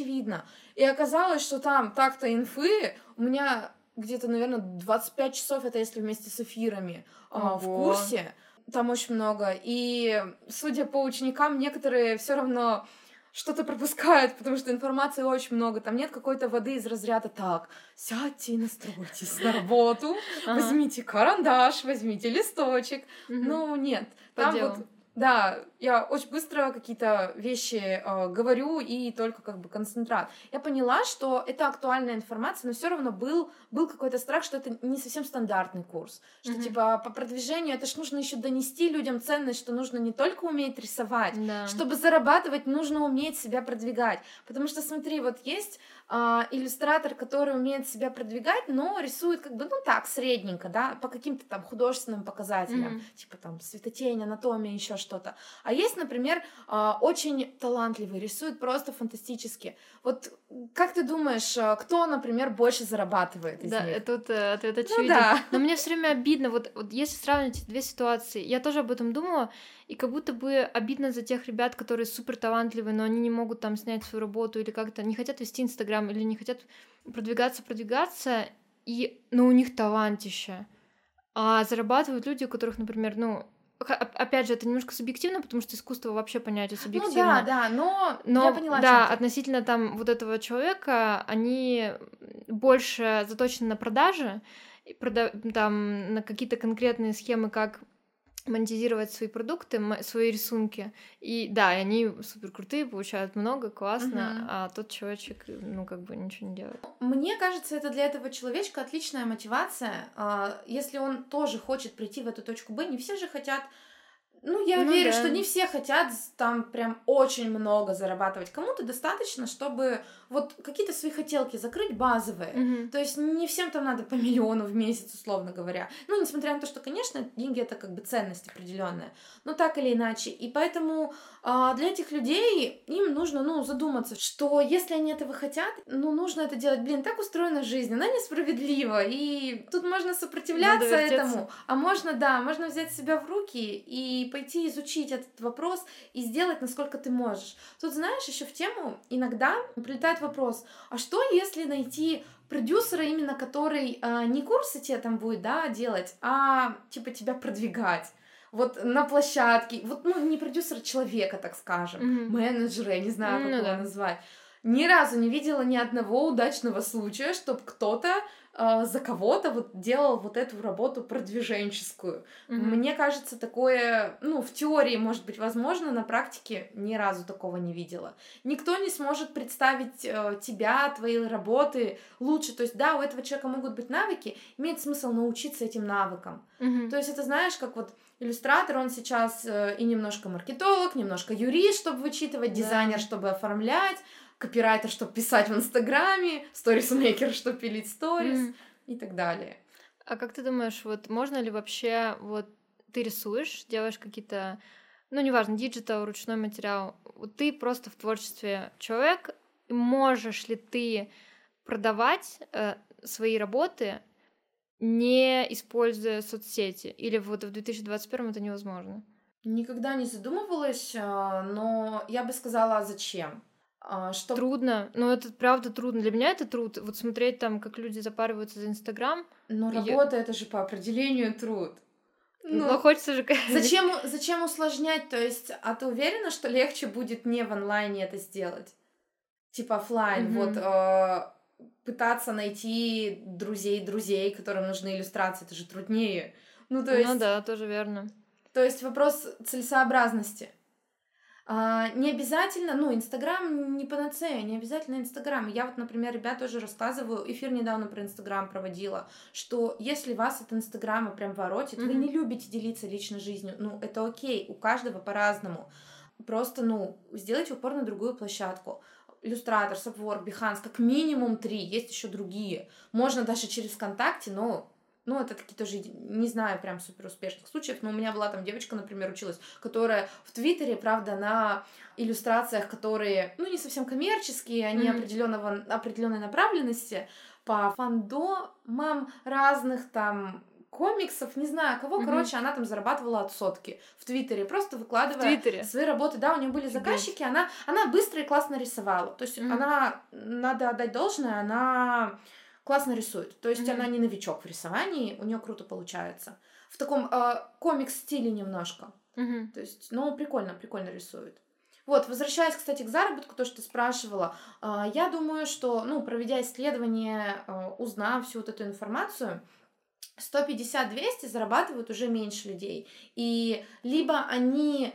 И оказалось, что там так-то инфы у меня где-то, наверное, 25 часов, это если вместе с эфирами, а, в Ого. курсе. Там очень много. И, судя по ученикам, некоторые все равно что-то пропускают, потому что информации очень много. Там нет какой-то воды из разряда так. Сядьте и настройтесь на работу, возьмите карандаш, возьмите листочек. Ну, нет. Там вот, да, я очень быстро какие-то вещи э, говорю и только как бы концентрат. Я поняла, что это актуальная информация, но все равно был, был какой-то страх, что это не совсем стандартный курс. Что Мгм. типа по продвижению это ж нужно еще донести людям ценность, что нужно не только уметь рисовать, Да. чтобы зарабатывать, нужно уметь себя продвигать. Потому что, смотри, вот есть а, иллюстратор, который умеет себя продвигать, но рисует как бы, ну так, средненько, да, по каким-то там художественным показателям, Мгм. типа там светотень, анатомия, еще что-то. А есть, например, а, очень талантливый, рисует просто фантастически. Вот как ты думаешь, а, кто, например, больше зарабатывает из Да, них? тут э, ответ Ну очевиден. да. Но мне все время обидно, вот, вот если сравнить две ситуации, я тоже об этом думала, и как будто бы обидно за тех ребят, которые супер талантливые, но они не могут там снять свою работу или как-то не хотят вести Инстаграм или не хотят продвигаться, продвигаться, и, ну, у них талантище. А зарабатывают люди, у которых, например, ну, опять же, это немножко субъективно, потому что искусство вообще понятие субъективно. Ну да, да, но, но я поняла, да, относительно там вот этого человека, они больше заточены на продажи, там на какие-то конкретные схемы, как монетизировать свои продукты, свои рисунки. И да, они супер крутые, получают много, классно, uh-huh. а тот человечек, ну, как бы ничего не делает. Мне кажется, это для этого человечка отличная мотивация. А, если он тоже хочет прийти в эту точку Б, не все же хотят ну, я ну, верю, да. что не все хотят там прям очень много зарабатывать. Кому-то достаточно, чтобы вот какие-то свои хотелки закрыть базовые. Угу. То есть не всем там надо по миллиону в месяц, условно говоря. Ну, несмотря на то, что, конечно, деньги это как бы ценность определенная. Но так или иначе. И поэтому а, для этих людей им нужно, ну, задуматься, что если они этого хотят, ну, нужно это делать. Блин, так устроена жизнь, она несправедлива. И тут можно сопротивляться этому. А можно, да, можно взять себя в руки и пойти изучить этот вопрос и сделать, насколько ты можешь. Тут, знаешь, еще в тему иногда прилетает вопрос, а что если найти продюсера именно, который э, не курсы тебе там будет, да, делать, а типа тебя продвигать вот на площадке, вот, ну, не продюсера человека, так скажем, mm-hmm. менеджера, я не знаю, как mm-hmm. его назвать. Ни разу не видела ни одного удачного случая, чтобы кто-то э, за кого-то вот делал вот эту работу продвиженческую. Mm-hmm. Мне кажется, такое, ну, в теории может быть возможно, на практике ни разу такого не видела. Никто не сможет представить э, тебя, твои работы лучше. То есть, да, у этого человека могут быть навыки, имеет смысл научиться этим навыкам. Mm-hmm. То есть, это знаешь, как вот иллюстратор, он сейчас э, и немножко маркетолог, немножко юрист, чтобы вычитывать, дизайнер, да. чтобы оформлять, копирайтер, чтобы писать в Инстаграме, сторисмейкер, чтобы пилить сторис mm. и так далее. А как ты думаешь, вот можно ли вообще, вот ты рисуешь, делаешь какие-то, ну, неважно, диджитал, ручной материал, вот ты просто в творчестве человек, можешь ли ты продавать э, свои работы, не используя соцсети? Или вот в 2021 это невозможно? Никогда не задумывалась, а, но я бы сказала, а зачем? А, что... Трудно, но это правда трудно. Для меня это труд. Вот смотреть там, как люди запариваются за Инстаграм. Но работа я... это же по определению труд. Ну, но хочется же... Зачем, зачем усложнять? То есть, а ты уверена, что легче будет не в онлайне это сделать? Типа офлайн, mm-hmm. вот э, пытаться найти друзей друзей, которым нужны иллюстрации, это же труднее. Ну, то ну есть... Ну да, тоже верно. То есть вопрос целесообразности. А, не обязательно, ну, Инстаграм не панацея, не обязательно Инстаграм. Я вот, например, ребят тоже рассказываю, эфир недавно про Инстаграм проводила, что если вас от Инстаграма прям воротит, mm-hmm. вы не любите делиться личной жизнью, ну, это окей, у каждого по-разному. Просто, ну, сделайте упор на другую площадку. Иллюстратор, Subwork, Behance, как минимум три, есть еще другие. Можно даже через ВКонтакте, но ну, это такие тоже, не знаю, прям супер успешных случаев, но у меня была там девочка, например, училась, которая в Твиттере, правда, на иллюстрациях, которые, ну, не совсем коммерческие, они mm-hmm. определенного, определенной направленности, по фандомам разных там комиксов, не знаю кого, mm-hmm. короче, она там зарабатывала от сотки в Твиттере, просто выкладывая Твиттере. свои работы. Да, у нее были заказчики, она, она быстро и классно рисовала. То есть mm-hmm. она, надо отдать должное, она классно рисует. То есть mm-hmm. она не новичок в рисовании, у нее круто получается. В таком э, комикс-стиле немножко. Mm-hmm. То есть, ну, прикольно, прикольно рисует. Вот, возвращаясь, кстати, к заработку, то, что ты спрашивала, э, я думаю, что, ну, проведя исследование, э, узнав всю вот эту информацию, 150-200 зарабатывают уже меньше людей. И либо они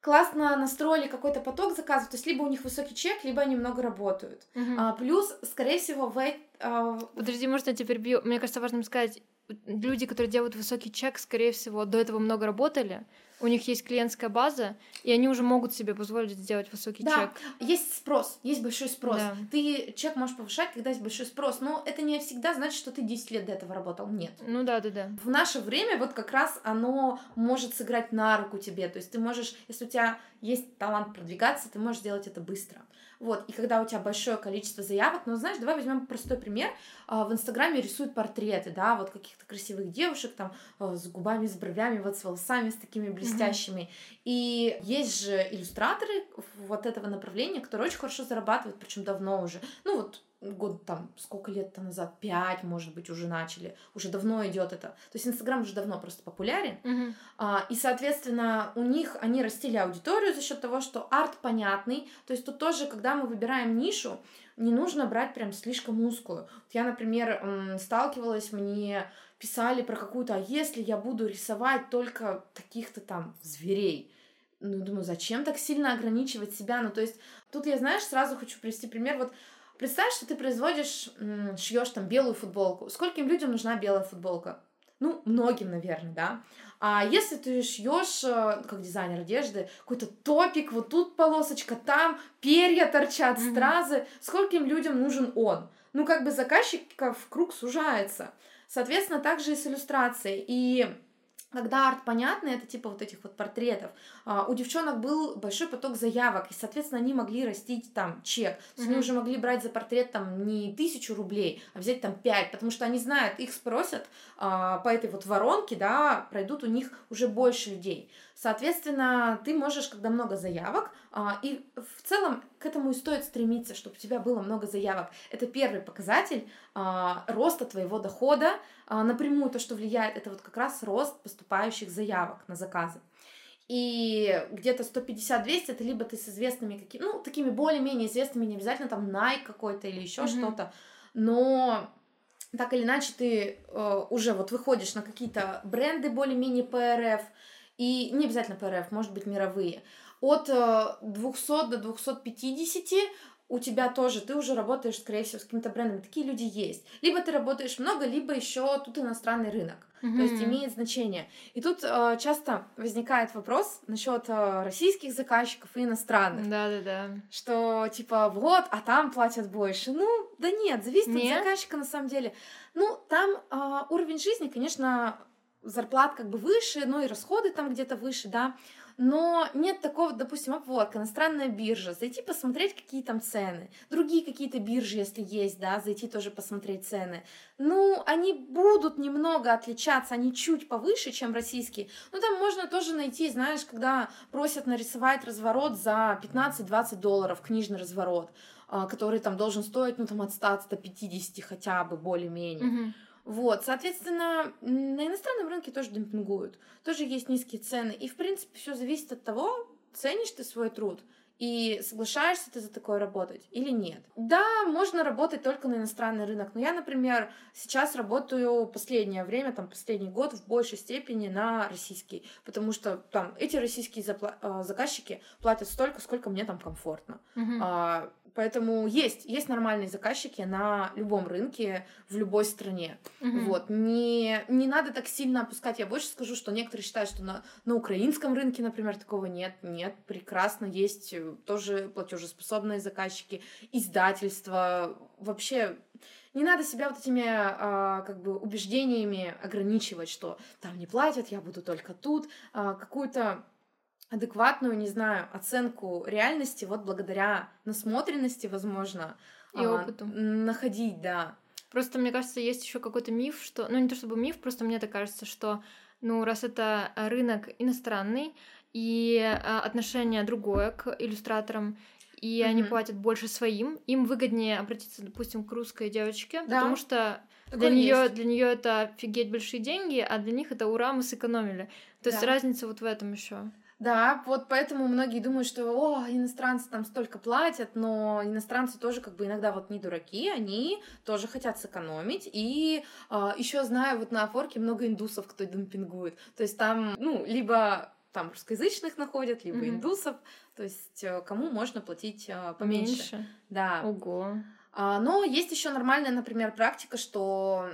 классно настроили какой-то поток заказов, то есть либо у них высокий чек, либо они много работают. Uh-huh. А, плюс, скорее всего, в... А... Подожди, может, я теперь бью? Мне кажется, важно сказать, люди, которые делают высокий чек, скорее всего, до этого много работали, у них есть клиентская база, и они уже могут себе позволить сделать высокий да, чек. Есть спрос, есть большой спрос. Да. Ты чек можешь повышать, когда есть большой спрос, но это не всегда значит, что ты 10 лет до этого работал. Нет. Ну да, да, да. В наше время вот как раз оно может сыграть на руку тебе. То есть ты можешь, если у тебя есть талант продвигаться, ты можешь сделать это быстро. Вот, и когда у тебя большое количество заявок, ну, знаешь, давай возьмем простой пример. А, в Инстаграме рисуют портреты, да, вот каких-то красивых девушек там а, с губами, с бровями, вот с волосами, с такими блестящими. Mm-hmm. И есть же иллюстраторы вот этого направления, которые очень хорошо зарабатывают, причем давно уже. Ну, вот год там, сколько лет-то назад, пять, может быть, уже начали, уже давно идет это. То есть Инстаграм уже давно просто популярен. Мгм. А, и, соответственно, у них они растили аудиторию за счет того, что арт понятный. То есть тут тоже, когда мы выбираем нишу, не нужно брать прям слишком узкую. Вот я, например, сталкивалась, мне писали про какую-то, а если я буду рисовать только таких-то там зверей? Ну, думаю, зачем так сильно ограничивать себя? Ну, то есть, тут я, знаешь, сразу хочу привести пример. Вот представь, что ты производишь, шьешь там белую футболку. Скольким людям нужна белая футболка? Ну, многим, наверное, да. А если ты шьешь, э, как дизайнер одежды, какой-то топик, вот тут полосочка, там перья торчат, стразы, скольким людям нужен он? Ну, как бы заказчиков круг сужается. Соответственно, также и с иллюстрацией. И когда арт понятный, это типа вот этих вот портретов, а, у девчонок был большой поток заявок, и, соответственно, они могли растить там чек. То есть они Мгм. уже могли брать за портрет там не тысячу рублей, а взять там пять, потому что они знают, их спросят а, по этой вот воронке, да, пройдут у них уже больше людей. Соответственно, ты можешь, когда много заявок, а, и в целом к этому и стоит стремиться, чтобы у тебя было много заявок. Это первый показатель а, роста твоего дохода. А, напрямую то, что влияет, это вот как раз рост поступающих заявок на заказы. И где-то 150-200 это либо ты с известными какими, ну, такими более-менее известными, не обязательно там Nike какой-то или еще Мгм. что-то, но так или иначе ты э, уже вот выходишь на какие-то бренды более-менее ПРФ, и не обязательно ПРФ, может быть мировые. От э, 200 до 250 у тебя тоже, ты уже работаешь, скорее всего, с каким-то брендом. Такие люди есть. Либо ты работаешь много, либо еще тут иностранный рынок. То есть имеет значение. И тут э, часто возникает вопрос насчет э, российских заказчиков и иностранных. Да-да-да. Что типа вот, а там платят больше. Ну, да нет, зависит Нет? от заказчика на самом деле. Ну, там э, уровень жизни, конечно, зарплат как бы выше, ну и расходы там где-то выше, да. Но нет такого, допустим, Upwork, иностранная биржа, зайти посмотреть, какие там цены. Другие какие-то биржи, если есть, да, зайти тоже посмотреть цены. Ну, они будут немного отличаться, они чуть повыше, чем российские. Ну, там можно тоже найти, знаешь, когда просят нарисовать разворот за 15-20 долларов, книжный разворот, а, который там должен стоить, ну, там, от 100-150 хотя бы, более-менее. Мгм. Вот, соответственно, на иностранном рынке тоже демпингуют, тоже есть низкие цены. И, в принципе, все зависит от того, ценишь ты свой труд и соглашаешься ты за такое работать или нет. Да, можно работать только на иностранный рынок, но я, например, сейчас работаю последнее время, там, последний год в большей степени на российский, потому что там эти российские запла- а, заказчики платят столько, сколько мне там комфортно. Мгм. А, Поэтому есть, есть нормальные заказчики на любом рынке, в любой стране. Мгм. Вот. Не, не надо так сильно опускать. Я больше скажу, что некоторые считают, что на, на украинском рынке, например, такого нет. Нет, прекрасно есть э, тоже платежеспособные заказчики, издательства. Вообще не надо себя вот этими а, как бы убеждениями ограничивать, что там не платят, я буду только тут. А, какую-то адекватную, не знаю, оценку реальности вот благодаря насмотренности, возможно, И а, опыту. находить, да. Просто, мне кажется, есть еще какой-то миф, что... Ну, не то чтобы миф, просто мне так кажется, что, ну, раз это рынок иностранный, и а, отношение другое к иллюстраторам, и они Мгм. платят больше своим, им выгоднее обратиться, допустим, к русской девочке, Да. потому что для Такое нее есть. для нее это офигеть большие деньги, а для них это ура, мы сэкономили. То есть Да. разница вот в этом еще. Да, вот поэтому многие думают, что о, иностранцы там столько платят, но иностранцы тоже как бы иногда вот не дураки, они тоже хотят сэкономить. И еще знаю, вот на Афорке много индусов, кто демпингует. То есть там, ну, либо там русскоязычных находят, либо Мгм. индусов. То есть э, кому можно платить э, поменьше. Меньше. Да. Ого. А, Но есть еще нормальная, например, практика, что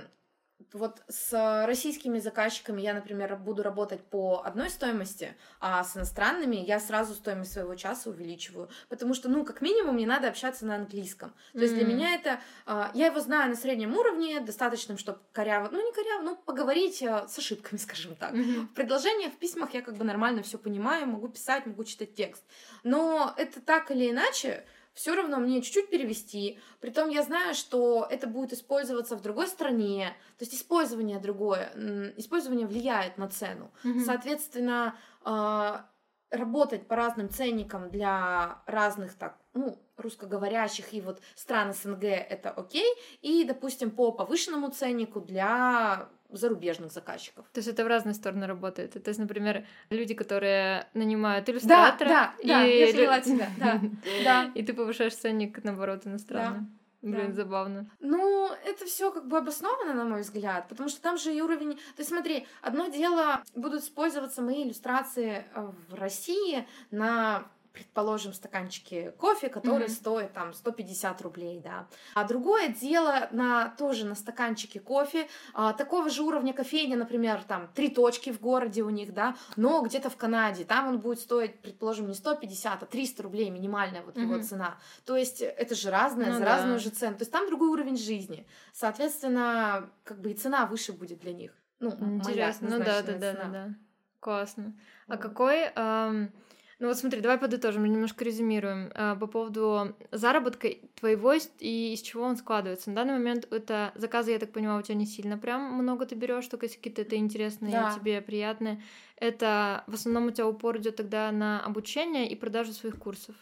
вот с российскими заказчиками я, например, буду работать по одной стоимости, а с иностранными я сразу стоимость своего часа увеличиваю. Потому что, ну, как минимум, мне надо общаться на английском. То есть для меня это... а, Я его знаю на среднем уровне, достаточным, чтобы коряво... Ну, не коряво, ну, поговорить а, с ошибками, скажем так. Мгм. В предложениях, в письмах я как бы нормально все понимаю, могу писать, могу читать текст. Но это так или иначе, все равно мне чуть-чуть перевести. Притом я знаю, что это будет использоваться в другой стране. То есть использование другое. Использование влияет на цену. Мгм. Соответственно, а, работать по разным ценникам для разных так, ну, русскоговорящих и вот стран СНГ это окей, и, допустим, по повышенному ценнику для зарубежных заказчиков. То есть это в разные стороны работает. То есть, например, люди, которые нанимают иллюстратора... Да, да, и... да, я поняла тебя, да, да. И ты повышаешь ценник, наоборот, иностранный. Да. Блин, да. забавно. Ну, это все как бы обосновано, на мой взгляд, потому что там же и уровень... То есть смотри, одно дело, будут использоваться мои иллюстрации э, в России на предположим, стаканчики кофе, который mm-hmm. стоит там 150 рублей, да. А другое дело на тоже на стаканчике кофе а, такого же уровня кофейни, например, там три точки в городе у них, да, но где-то в Канаде, там он будет стоить, предположим, не 150, а 300 рублей минимальная вот mm-hmm. его цена. То есть это же разное, ну, за да. разную же цену. То есть там другой уровень жизни. Соответственно, как бы и цена выше будет для них. Ну, Интересно. Ну да, да, да, да, да. Классно. А какой... Эм ну вот смотри, давай подытожим, немножко резюмируем. А, по поводу заработка твоего и из чего он складывается. На данный момент это заказы, я так понимаю, у тебя не сильно прям много ты берешь, только какие-то это интересные, да. тебе приятные. Это в основном у тебя упор идет тогда на обучение и продажу своих курсов.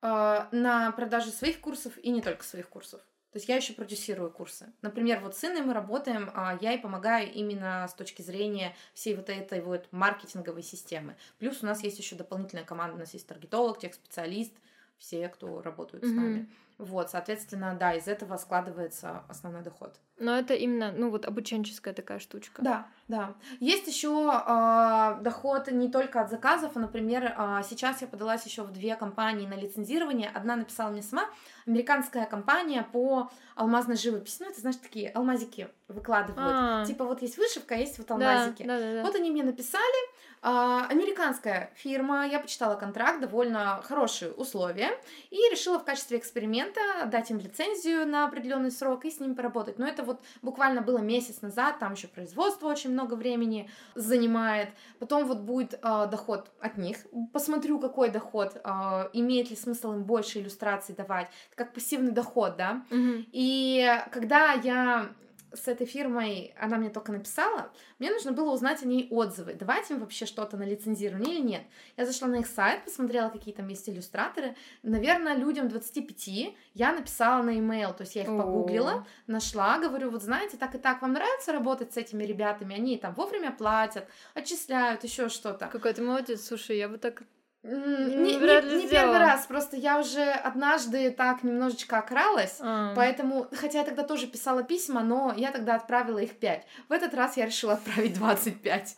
А, на продажу своих курсов и не только своих курсов. То есть я еще продюсирую курсы. Например, вот с Инной мы работаем, а я ей помогаю именно с точки зрения всей вот этой вот маркетинговой системы. Плюс у нас есть еще дополнительная команда, у нас есть таргетолог, техспециалист, все, кто работают mm-hmm. с нами. Вот, соответственно, да, из этого складывается основной доход. Но это именно, ну вот обученческая такая штучка. Да, да. Есть еще э, доход не только от заказов, а, например, э, сейчас я подалась еще в две компании на лицензирование. Одна написала мне сама, американская компания по алмазной живописи. Ну, это, знаешь, такие алмазики выкладывают. А-а-а. Типа вот есть вышивка, а есть вот алмазики. Да, да, да, да. Вот они мне написали, а, американская фирма, я почитала контракт, довольно хорошие условия, и решила в качестве эксперимента дать им лицензию на определенный срок и с ними поработать. Но это вот буквально было месяц назад, там еще производство очень много времени занимает. Потом вот будет э, доход от них. Посмотрю, какой доход, э, имеет ли смысл им больше иллюстраций давать, как пассивный доход, да. Mm-hmm. И когда я с этой фирмой, она мне только написала, мне нужно было узнать о ней отзывы, давать им вообще что-то на лицензирование или нет. Я зашла на их сайт, посмотрела, какие там есть иллюстраторы. Наверное, людям 25 я написала на e-mail, то есть я их погуглила, нашла, говорю, вот знаете, так и так, вам нравится работать с этими ребятами? Они там вовремя платят, отчисляют, еще что-то. Какой ты молодец, слушай, я бы так не, не, не первый раз, просто я уже однажды так немножечко окралась, а. поэтому, хотя я тогда тоже писала письма, но я тогда отправила их 5. В этот раз я решила отправить 25.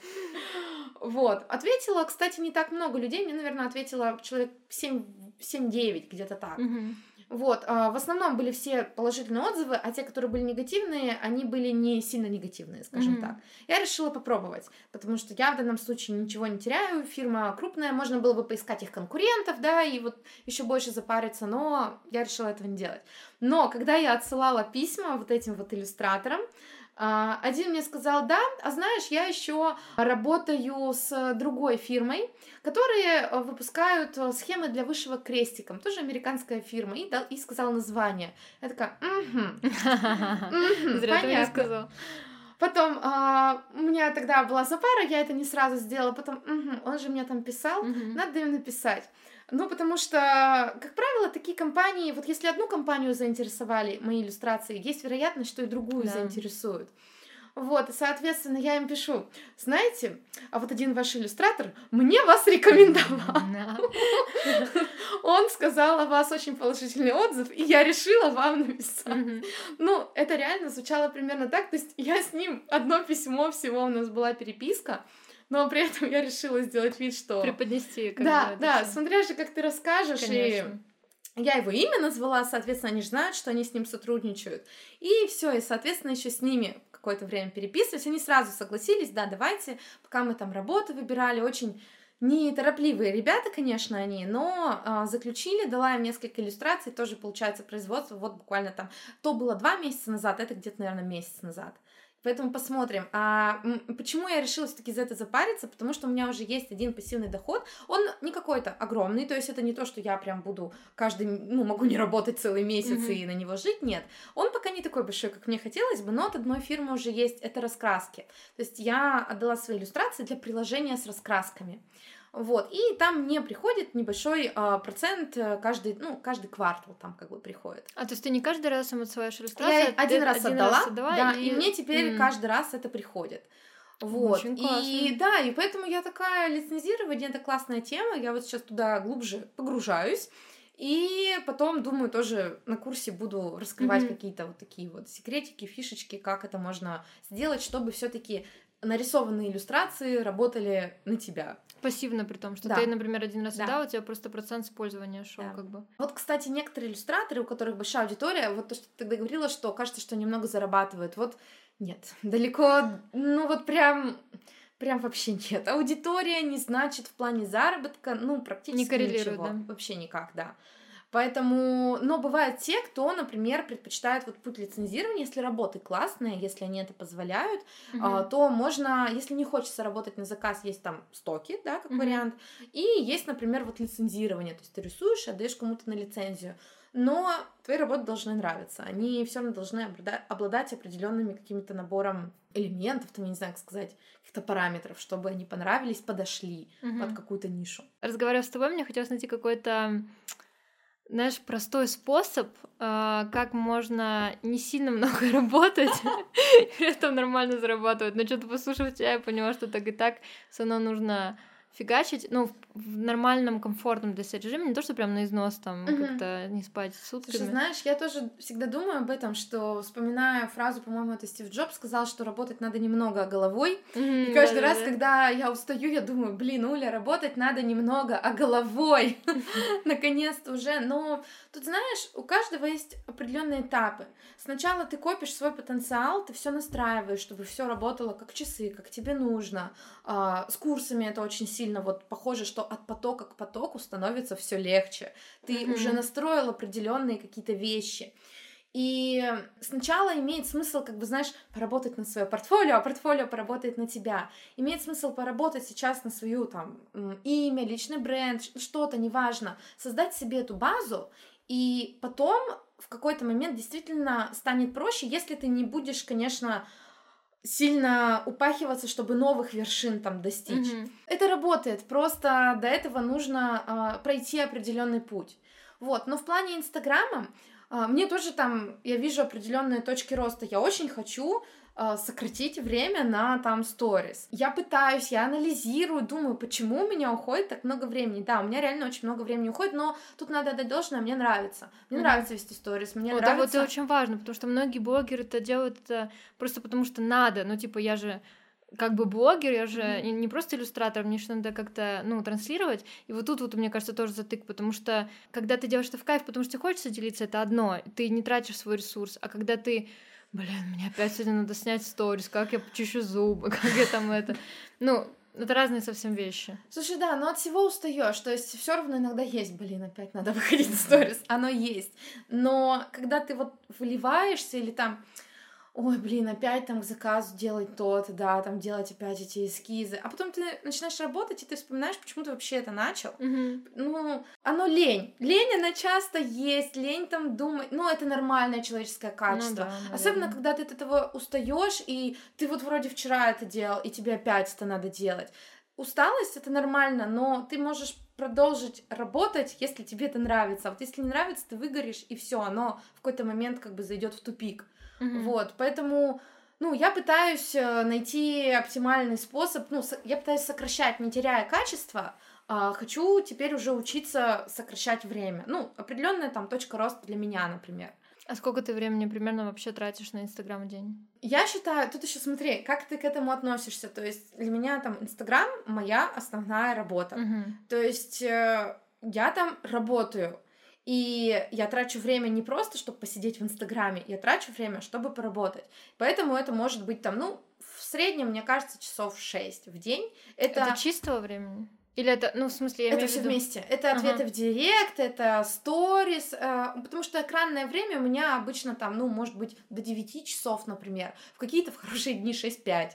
Вот. Ответила, кстати, не так много людей, мне, наверное, ответила человек 7-9, где-то так. Угу. Вот, а, в основном были все положительные отзывы, а те, которые были негативные, они были не сильно негативные, скажем mm-hmm. так. Я решила попробовать, потому что я в данном случае ничего не теряю, фирма крупная, можно было бы поискать их конкурентов, да, и вот еще больше запариться, но я решила этого не делать. Но когда я отсылала письма вот этим вот иллюстраторам, один мне сказал, да, а знаешь, я еще работаю с другой фирмой, которые э, выпускают э, схемы для вышивок крестиком, тоже американская фирма, и, дал, и сказал название. Я такая, угу, Зря ты не сказал. Потом а, у меня тогда была запара, я это не сразу сделала, потом, угу, он же мне там писал, надо им написать. Ну, потому что, как правило, такие компании, вот если одну компанию заинтересовали мои иллюстрации, есть вероятность, что и другую да. заинтересуют. Вот, и, соответственно, я им пишу, знаете, а вот один ваш иллюстратор мне вас рекомендовал. Он сказал о вас очень положительный отзыв, и я решила вам написать. Ну, это реально звучало примерно так, то есть я с ним одно письмо всего у нас была переписка, но при этом я решила сделать вид, что... Преподнести. Как да, да, все. смотря же, как ты расскажешь, Конечно. и я его имя назвала, соответственно, они знают, что они с ним сотрудничают. И все, и, соответственно, еще с ними какое-то время переписывались. Они сразу согласились, да, давайте, пока мы там работу выбирали, очень неторопливые ребята, конечно, они, но а, заключили, дала им несколько иллюстраций, тоже получается производство, вот буквально там, то было два месяца назад, это где-то, наверное, месяц назад. Поэтому посмотрим. А почему я решила все-таки за это запариться? Потому что у меня уже есть один пассивный доход. Он не какой-то огромный, то есть это не то, что я прям буду каждый, ну, могу не работать целый месяц mm-hmm. и на него жить. Нет. Он пока не такой большой, как мне хотелось бы, но от одной фирмы уже есть это раскраски. То есть я отдала свои иллюстрации для приложения с раскрасками. Вот, и там мне приходит небольшой а, процент э, каждый, ну, каждый квартал там как бы приходит. А то есть ты не каждый раз им отсылаешь иллюстрацию? Я один раз один отдала, раз отдала да, и... и мне теперь mm. каждый раз это приходит. Вот. Очень классно. И да, и поэтому я такая, лицензирование это классная тема, я вот сейчас туда глубже погружаюсь. И потом, думаю, тоже на курсе буду раскрывать mm-hmm. какие-то вот такие вот секретики, фишечки, как это можно сделать, чтобы все-таки нарисованные иллюстрации работали на тебя. Пассивно при том, что да. ты, например, один раз да. отдал, у тебя просто процент использования шел да. как бы. Вот, кстати, некоторые иллюстраторы, у которых большая аудитория, вот то, что ты тогда говорила, что кажется, что немного зарабатывают. Вот нет, далеко, ну вот прям прям вообще нет. Аудитория не значит в плане заработка, ну, практически не коррелирует, ничего. Да. Вообще никак, да. Поэтому, но бывают те, кто, например, предпочитает вот путь лицензирования, если работы классные, если они это позволяют, а, то можно, если не хочется работать на заказ, есть там стоки, да, как uh-huh. вариант, и есть, например, вот лицензирование, то есть ты рисуешь, отдаешь кому-то на лицензию, но твои работы должны нравиться, они все равно должны обладать, определенными каким-то набором элементов, там, я не знаю, как сказать, каких-то параметров, чтобы они понравились, подошли uh-huh. под какую-то нишу. Разговаривая с тобой, мне хотелось найти какой-то знаешь, простой способ, э, как можно не сильно много работать, при этом нормально зарабатывать. Но что-то послушав тебя, я поняла, что так и так все равно нужно фигачить, ну, в нормальном, комфортном для себя режиме, не то, что прям на износ там угу. как-то не спать сутками. Слушай, знаешь, я тоже всегда думаю об этом, что вспоминая фразу, по-моему, это Стив Джобс сказал, что работать надо немного а головой. Угу, и каждый да, раз, да. когда я устаю, я думаю, блин, Уля, работать надо немного, а головой. Наконец-то уже. Но тут, знаешь, у каждого есть определенные этапы. Сначала ты копишь свой потенциал, ты все настраиваешь, чтобы все работало как часы, как тебе нужно. А, с курсами это очень сильно вот похоже, что от потока к потоку становится все легче. Ты mm-hmm. уже настроил определенные какие-то вещи. И сначала имеет смысл, как бы, знаешь, поработать на свое портфолио, а портфолио поработает на тебя. Имеет смысл поработать сейчас на свою там имя, личный бренд, что-то, неважно. Создать себе эту базу, и потом в какой-то момент действительно станет проще, если ты не будешь, конечно, сильно упахиваться, чтобы новых вершин там достичь. Mm-hmm. Это работает, просто до этого нужно э, пройти определенный путь. Вот, но в плане Инстаграма э, мне тоже там, я вижу определенные точки роста. Я очень хочу сократить время на там сторис. Я пытаюсь, я анализирую, думаю, почему у меня уходит так много времени. Да, у меня реально очень много времени уходит, но тут надо отдать должное, мне нравится. Мне mm-hmm. нравится вести сторис, мне вот, нравится... Да, вот это очень важно, потому что многие блогеры это делают это просто потому что надо, ну типа я же как бы блогер, я же mm-hmm. не, просто иллюстратор, мне же надо как-то, ну, транслировать. И вот тут вот, мне кажется, тоже затык, потому что когда ты делаешь это в кайф, потому что тебе хочется делиться, это одно, ты не тратишь свой ресурс, а когда ты блин, мне опять сегодня надо снять сторис, как я чищу зубы, как я там это... Ну, это разные совсем вещи. Слушай, да, но от всего устаешь. То есть все равно иногда есть, блин, опять надо выходить в сторис. Оно есть. Но когда ты вот выливаешься или там ой, блин, опять там к заказу делать то-то, да, там делать опять эти эскизы. А потом ты начинаешь работать, и ты вспоминаешь, почему ты вообще это начал. Mm-hmm. Ну, оно лень. Лень, она часто есть, лень там думать. Ну, это нормальное человеческое ну качество. Ну, да, Особенно, когда ты от этого устаешь, и ты вот вроде вчера это делал, и тебе опять это надо делать. Усталость это нормально, но ты можешь продолжить работать, если тебе это нравится. А вот если не нравится, ты выгоришь, и все, оно в какой-то момент как бы зайдет в тупик. Mm-hmm. Вот, поэтому, ну, я пытаюсь э, найти оптимальный способ, ну, я пытаюсь сокращать, не теряя качество, а хочу теперь уже учиться сокращать время. Ну, определенная там точка роста для меня, например. А сколько ты времени примерно вообще тратишь на Инстаграм в день? Я считаю, тут еще смотри, как ты к этому относишься. То есть для меня там Инстаграм моя основная работа. Uh-huh. То есть э, я там работаю. И я трачу время не просто, чтобы посидеть в Инстаграме, я трачу время, чтобы поработать. Поэтому это может быть там, ну, в среднем, мне кажется, часов 6 в день. Это, это чистого времени? Или это, ну, в смысле, я Это все виду... вместе. Это ответы ага. в директ, это сторис, э, потому что экранное время у меня обычно там, ну, может быть, до 9 часов, например. В какие-то в хорошие дни 6-5.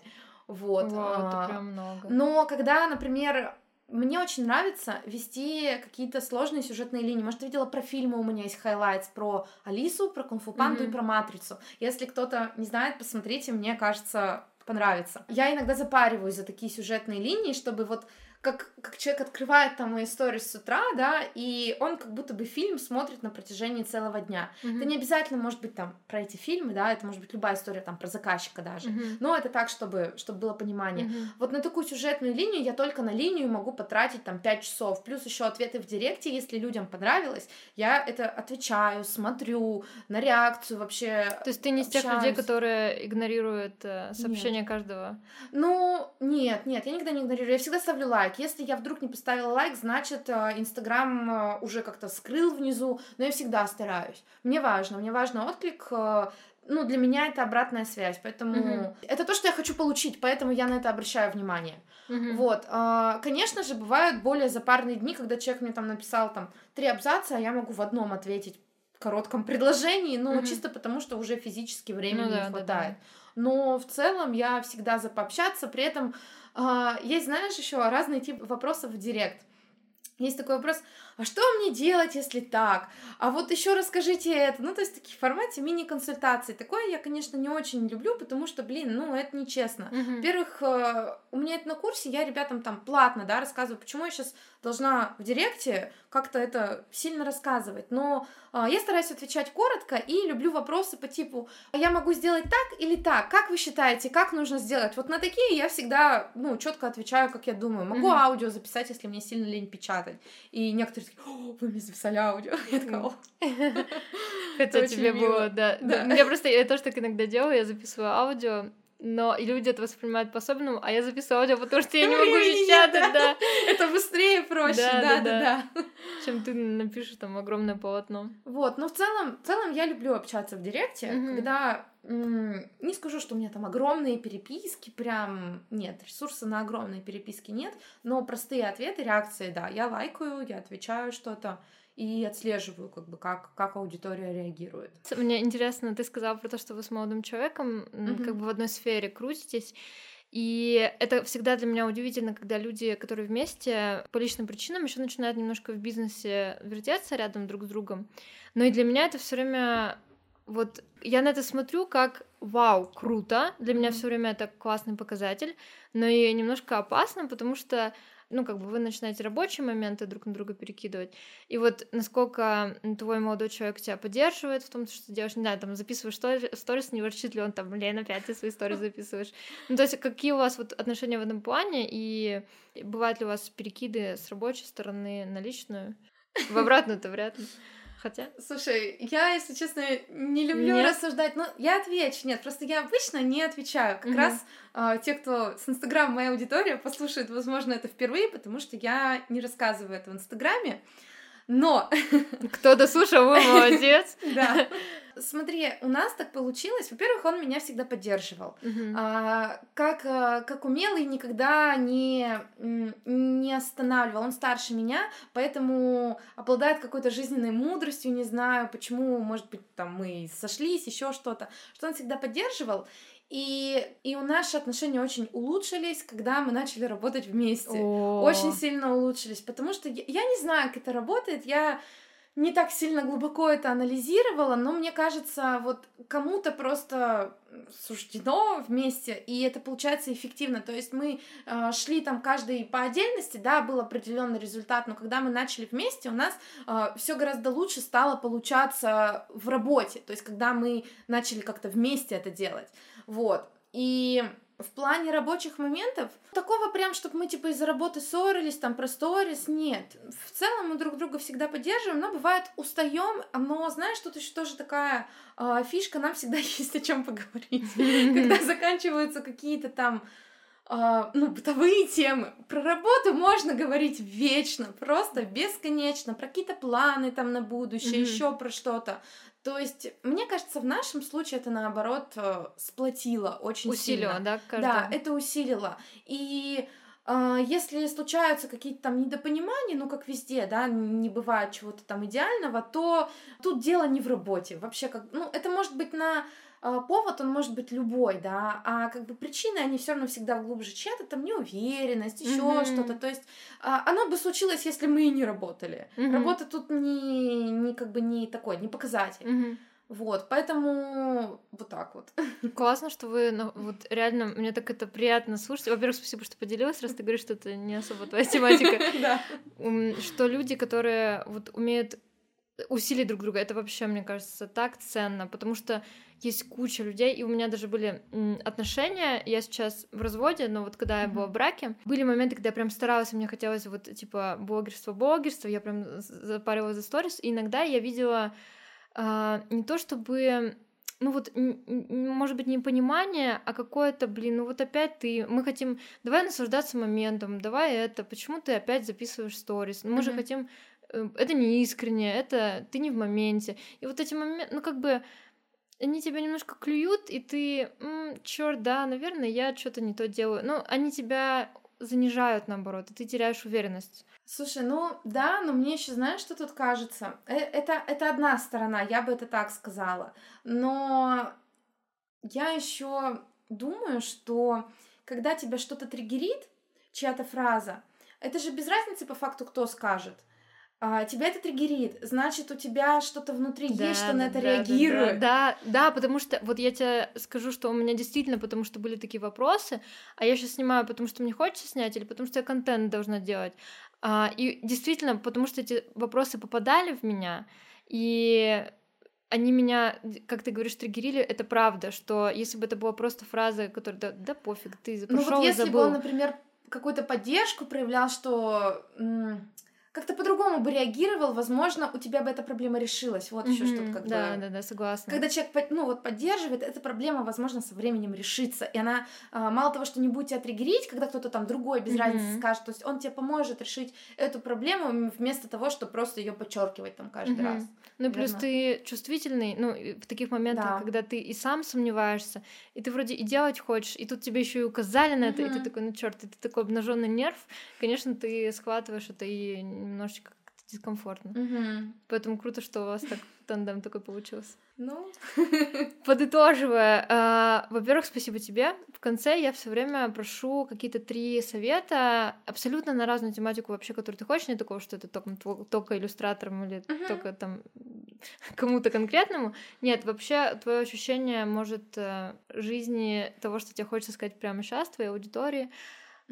Вот. Вау, это прям много. Но когда, например, мне очень нравится вести какие-то сложные сюжетные линии. Может, ты видела про фильмы, у меня есть highlights про Алису, про Кунг-фу Панду mm-hmm. и про Матрицу. Если кто-то не знает, посмотрите, мне кажется, понравится. Я иногда запариваюсь за такие сюжетные линии, чтобы вот как, как человек открывает там мои истории с утра, да, и он как будто бы фильм смотрит на протяжении целого дня. Mm-hmm. Это не обязательно может быть там про эти фильмы, да, это может быть любая история там про заказчика даже, mm-hmm. но это так, чтобы, чтобы было понимание. Mm-hmm. Вот на такую сюжетную линию я только на линию могу потратить там 5 часов, плюс еще ответы в директе, если людям понравилось, я это отвечаю, смотрю на реакцию вообще. То есть ты не из тех людей, которые игнорируют э, сообщения нет. каждого? Ну, нет, нет, я никогда не игнорирую, я всегда ставлю лайк лайк. Если я вдруг не поставила лайк, значит, э, Инстаграм э, уже как-то скрыл внизу, но я всегда стараюсь. Мне важно, мне важно отклик, э, ну, для меня это обратная связь, поэтому mm-hmm. это то, что я хочу получить, поэтому я на это обращаю внимание. Mm-hmm. Вот, конечно же, бывают более запарные дни, когда человек мне там написал там три абзаца, а я могу в одном ответить в коротком предложении, но mm-hmm. чисто потому, что уже физически времени ну, не да, хватает. Да, да. Но в целом я всегда за пообщаться, при этом есть, знаешь, еще разные типы вопросов в директ. Есть такой вопрос, а что мне делать, если так? А вот еще расскажите это. Ну, то есть, такие в формате мини-консультаций. Такое я, конечно, не очень люблю, потому что, блин, ну, это нечестно. Uh-huh. Во-первых, э, у меня это на курсе, я ребятам там платно, да, рассказываю, почему я сейчас должна в директе как-то это сильно рассказывать. Но э, я стараюсь отвечать коротко и люблю вопросы по типу, а я могу сделать так или так? Как вы считаете, как нужно сделать? Вот на такие я всегда, ну, четко отвечаю, как я думаю. Могу uh-huh. аудио записать, если мне сильно лень печатать. И некоторые такие, вы мне записали аудио. Я такая, Хотя тебе было, да. Я просто, я тоже так иногда делаю, я записываю аудио, но и люди это воспринимают по-особенному, а я записываю аудио, потому что я не могу печатать, да. Это быстрее, проще, да, да, да. Чем ты напишешь там огромное полотно. Вот, но в целом, в целом я люблю общаться в директе, когда не скажу, что у меня там огромные переписки, прям нет, ресурса на огромные переписки нет, но простые ответы, реакции, да, я лайкаю, я отвечаю что-то и отслеживаю, как бы, как, как аудитория реагирует. Мне интересно, ты сказала про то, что вы с молодым человеком mm-hmm. как бы в одной сфере крутитесь, и это всегда для меня удивительно, когда люди, которые вместе по личным причинам еще начинают немножко в бизнесе вертеться рядом друг с другом. Но и для меня это все время вот я на это смотрю как вау, круто. Для меня все время это классный показатель, но и немножко опасно, потому что ну, как бы вы начинаете рабочие моменты друг на друга перекидывать. И вот насколько твой молодой человек тебя поддерживает в том, что ты делаешь, не знаю, там записываешь сторис, не ворчит ли он там, блин, опять ты свои сторис записываешь. Ну, то есть какие у вас вот отношения в этом плане, и бывают ли у вас перекиды с рабочей стороны на личную? В обратную-то вряд ли. Хотя. Слушай, я, если честно, не люблю нет? рассуждать. Ну, я отвечу. Нет, просто я обычно не отвечаю. Как угу. раз э, те, кто с Инстаграма моя аудитория, послушают, возможно, это впервые, потому что я не рассказываю это в Инстаграме. Но... Кто дослушал, вы молодец. Да. Смотри, у нас так получилось. Во-первых, он меня всегда поддерживал. А, как, а, как умелый никогда не, не останавливал. Он старше меня, поэтому обладает какой-то жизненной мудростью. Не знаю, почему, может быть, там мы сошлись, еще что-то. Что он всегда поддерживал. И, и у наши отношения очень улучшились, когда мы начали работать вместе. О. Очень сильно улучшились, потому что я, я не знаю, как это работает. Я не так сильно глубоко это анализировала, но мне кажется, вот кому-то просто суждено вместе, и это получается эффективно. То есть мы э, шли там каждый по отдельности, да, был определенный результат, но когда мы начали вместе, у нас э, все гораздо лучше стало получаться в работе. То есть когда мы начали как-то вместе это делать. Вот. И в плане рабочих моментов такого прям, чтобы мы типа из-за работы ссорились, там про сторис, нет. В целом мы друг друга всегда поддерживаем, но бывает устаем, но знаешь, тут еще тоже такая э, фишка, нам всегда есть о чем поговорить. Когда заканчиваются какие-то там ну, бытовые темы. Про работу можно говорить вечно, просто бесконечно, про какие-то планы там на будущее, mm-hmm. еще про что-то. То есть, мне кажется, в нашем случае это наоборот э, сплотило очень усилило, сильно. да, каждый... Да, это усилило. И э, если случаются какие-то там недопонимания, ну как везде, да, не бывает чего-то там идеального, то тут дело не в работе. Вообще, как, ну, это может быть на а, повод, он может быть любой, да, а как бы причины, они все равно всегда глубже чья-то там неуверенность, еще mm-hmm. что-то, то есть а, оно бы случилось, если мы и не работали. Mm-hmm. Работа тут не, не как бы не такой, не показатель. Mm-hmm. Вот, поэтому вот так вот. Классно, что вы, ну, вот реально, мне так это приятно слушать. Во-первых, спасибо, что поделилась, раз ты говоришь, что это не особо твоя тематика. Что люди, которые вот умеют усилить друг друга, это вообще, мне кажется, так ценно, потому что есть куча людей, и у меня даже были отношения, я сейчас в разводе, но вот когда я была в браке, были моменты, когда я прям старалась, мне хотелось вот, типа, блогерство, блогерство, я прям запаривала за сторис, и иногда я видела а, не то чтобы ну вот, может быть, не понимание, а какое-то, блин, ну вот опять ты, мы хотим, давай наслаждаться моментом, давай это, почему ты опять записываешь сторис, ну, мы mm-hmm. же хотим, э, это не искренне, это ты не в моменте, и вот эти моменты, ну как бы, они тебя немножко клюют, и ты, черт, да, наверное, я что-то не то делаю, ну, они тебя занижают, наоборот, и ты теряешь уверенность. Слушай, ну да, но мне еще знаешь, что тут кажется? Э, это, это одна сторона, я бы это так сказала. Но я еще думаю, что когда тебя что-то триггерит, чья-то фраза, это же без разницы по факту, кто скажет а, тебя это триггерит, значит, у тебя что-то внутри да, есть, что да, на это да, реагирует. Да, да, да, потому что вот я тебе скажу, что у меня действительно, потому что были такие вопросы, а я сейчас снимаю, потому что мне хочется снять, или потому что я контент должна делать. А, и действительно, потому что эти вопросы попадали в меня, и они меня, как ты говоришь, триггерили, это правда, что если бы это была просто фраза, которая, да, да пофиг, ты пошел ну вот если бы он, например, какую-то поддержку проявлял, что как-то по-другому бы реагировал, возможно, у тебя бы эта проблема решилась. Вот mm-hmm, еще что-то как да, бы. Да, да, согласна. Когда человек, ну вот поддерживает, эта проблема, возможно, со временем решится, и она а, мало того, что не будет тебя триггерить, когда кто-то там другой без mm-hmm. разницы скажет, то есть он тебе поможет решить эту проблему вместо того, чтобы просто ее подчеркивать там каждый mm-hmm. раз. Ну и плюс ты чувствительный, ну в таких моментах, да. когда ты и сам сомневаешься, и ты вроде и делать хочешь, и тут тебе еще и указали на это, и ты такой, ну черт, ты такой обнаженный нерв, конечно, ты схватываешь это и немножечко как-то дискомфортно. Угу. Поэтому круто, что у вас так тандем такой получился. Ну, подытоживая, э, во-первых, спасибо тебе. В конце я все время прошу какие-то три совета абсолютно на разную тематику вообще, которую ты хочешь, не такого, что это только, только иллюстратором или uh-huh. только там кому-то конкретному. Нет, вообще твое ощущение может э, жизни того, что тебе хочется сказать прямо сейчас, твоей аудитории,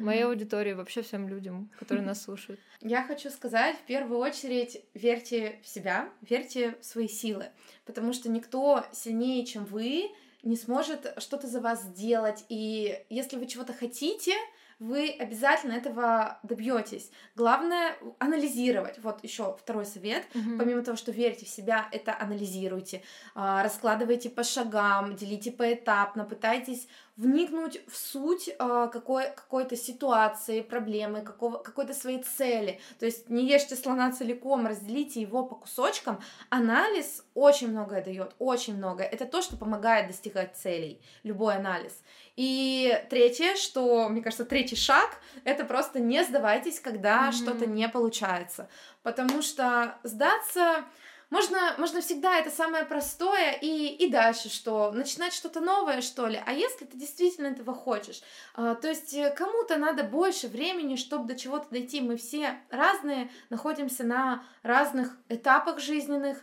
моей аудитории, вообще всем людям, которые нас слушают. Я хочу сказать, в первую очередь, верьте в себя, верьте в свои силы, потому что никто сильнее, чем вы, не сможет что-то за вас сделать. И если вы чего-то хотите, вы обязательно этого добьетесь. Главное анализировать. Вот еще второй совет. Mm-hmm. Помимо того, что верьте в себя, это анализируйте, а, раскладывайте по шагам, делите поэтапно, пытайтесь вникнуть в суть э, какой, какой-то ситуации, проблемы, какого, какой-то своей цели. То есть не ешьте слона целиком, разделите его по кусочкам. Анализ очень многое дает, очень многое. Это то, что помогает достигать целей, любой анализ. И третье, что, мне кажется, третий шаг, это просто не сдавайтесь, когда mm-hmm. что-то не получается. Потому что сдаться можно, можно всегда это самое простое и, и дальше что? Начинать что-то новое, что ли? А если ты действительно этого хочешь? А, то есть э, кому-то надо больше времени, чтобы до чего-то дойти. Мы все разные, находимся на разных этапах жизненных,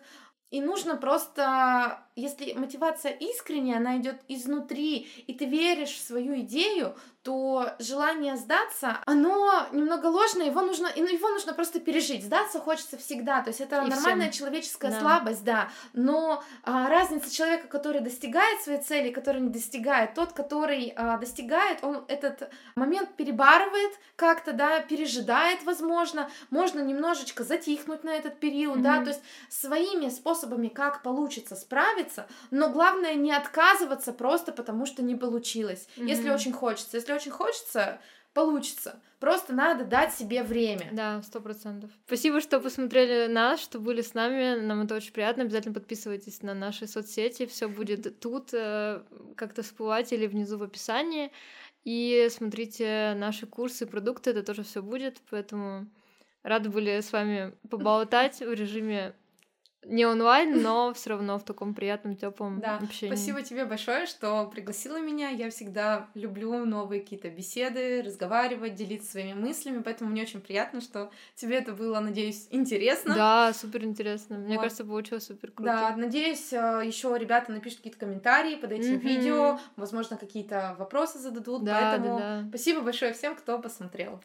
и нужно просто, если мотивация искренняя, она идет изнутри, и ты веришь в свою идею, то желание сдаться, оно немного ложное, его нужно, его нужно просто пережить. Сдаться хочется всегда, то есть это и нормальная всем. человеческая да. слабость, да. Но а, разница человека, который достигает своей цели, который не достигает, тот, который а, достигает, он этот момент перебарывает как-то, да, пережидает, возможно, можно немножечко затихнуть на этот период, mm-hmm. да, то есть своими способами, как получится справиться, но главное не отказываться просто потому, что не получилось, mm-hmm. если очень хочется, если очень хочется, получится. Просто надо дать себе время. Да, сто процентов. Спасибо, что посмотрели нас, что были с нами. Нам это очень приятно. Обязательно подписывайтесь на наши соцсети. Все будет тут э, как-то всплывать или внизу в описании. И смотрите наши курсы, продукты, это тоже все будет. Поэтому рады были с вами поболтать в режиме не онлайн, но все равно в таком приятном, теплом да. общении. Спасибо тебе большое, что пригласила меня. Я всегда люблю новые какие-то беседы, разговаривать, делиться своими мыслями, поэтому мне очень приятно, что тебе это было, надеюсь, интересно. Да, супер интересно. Мне вот. кажется, получилось супер круто. Да, надеюсь, э, еще ребята напишут какие-то комментарии под этим mm-hmm. видео, возможно, какие-то вопросы зададут. Да, поэтому да, да. спасибо большое всем, кто посмотрел.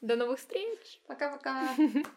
До новых встреч! Пока-пока!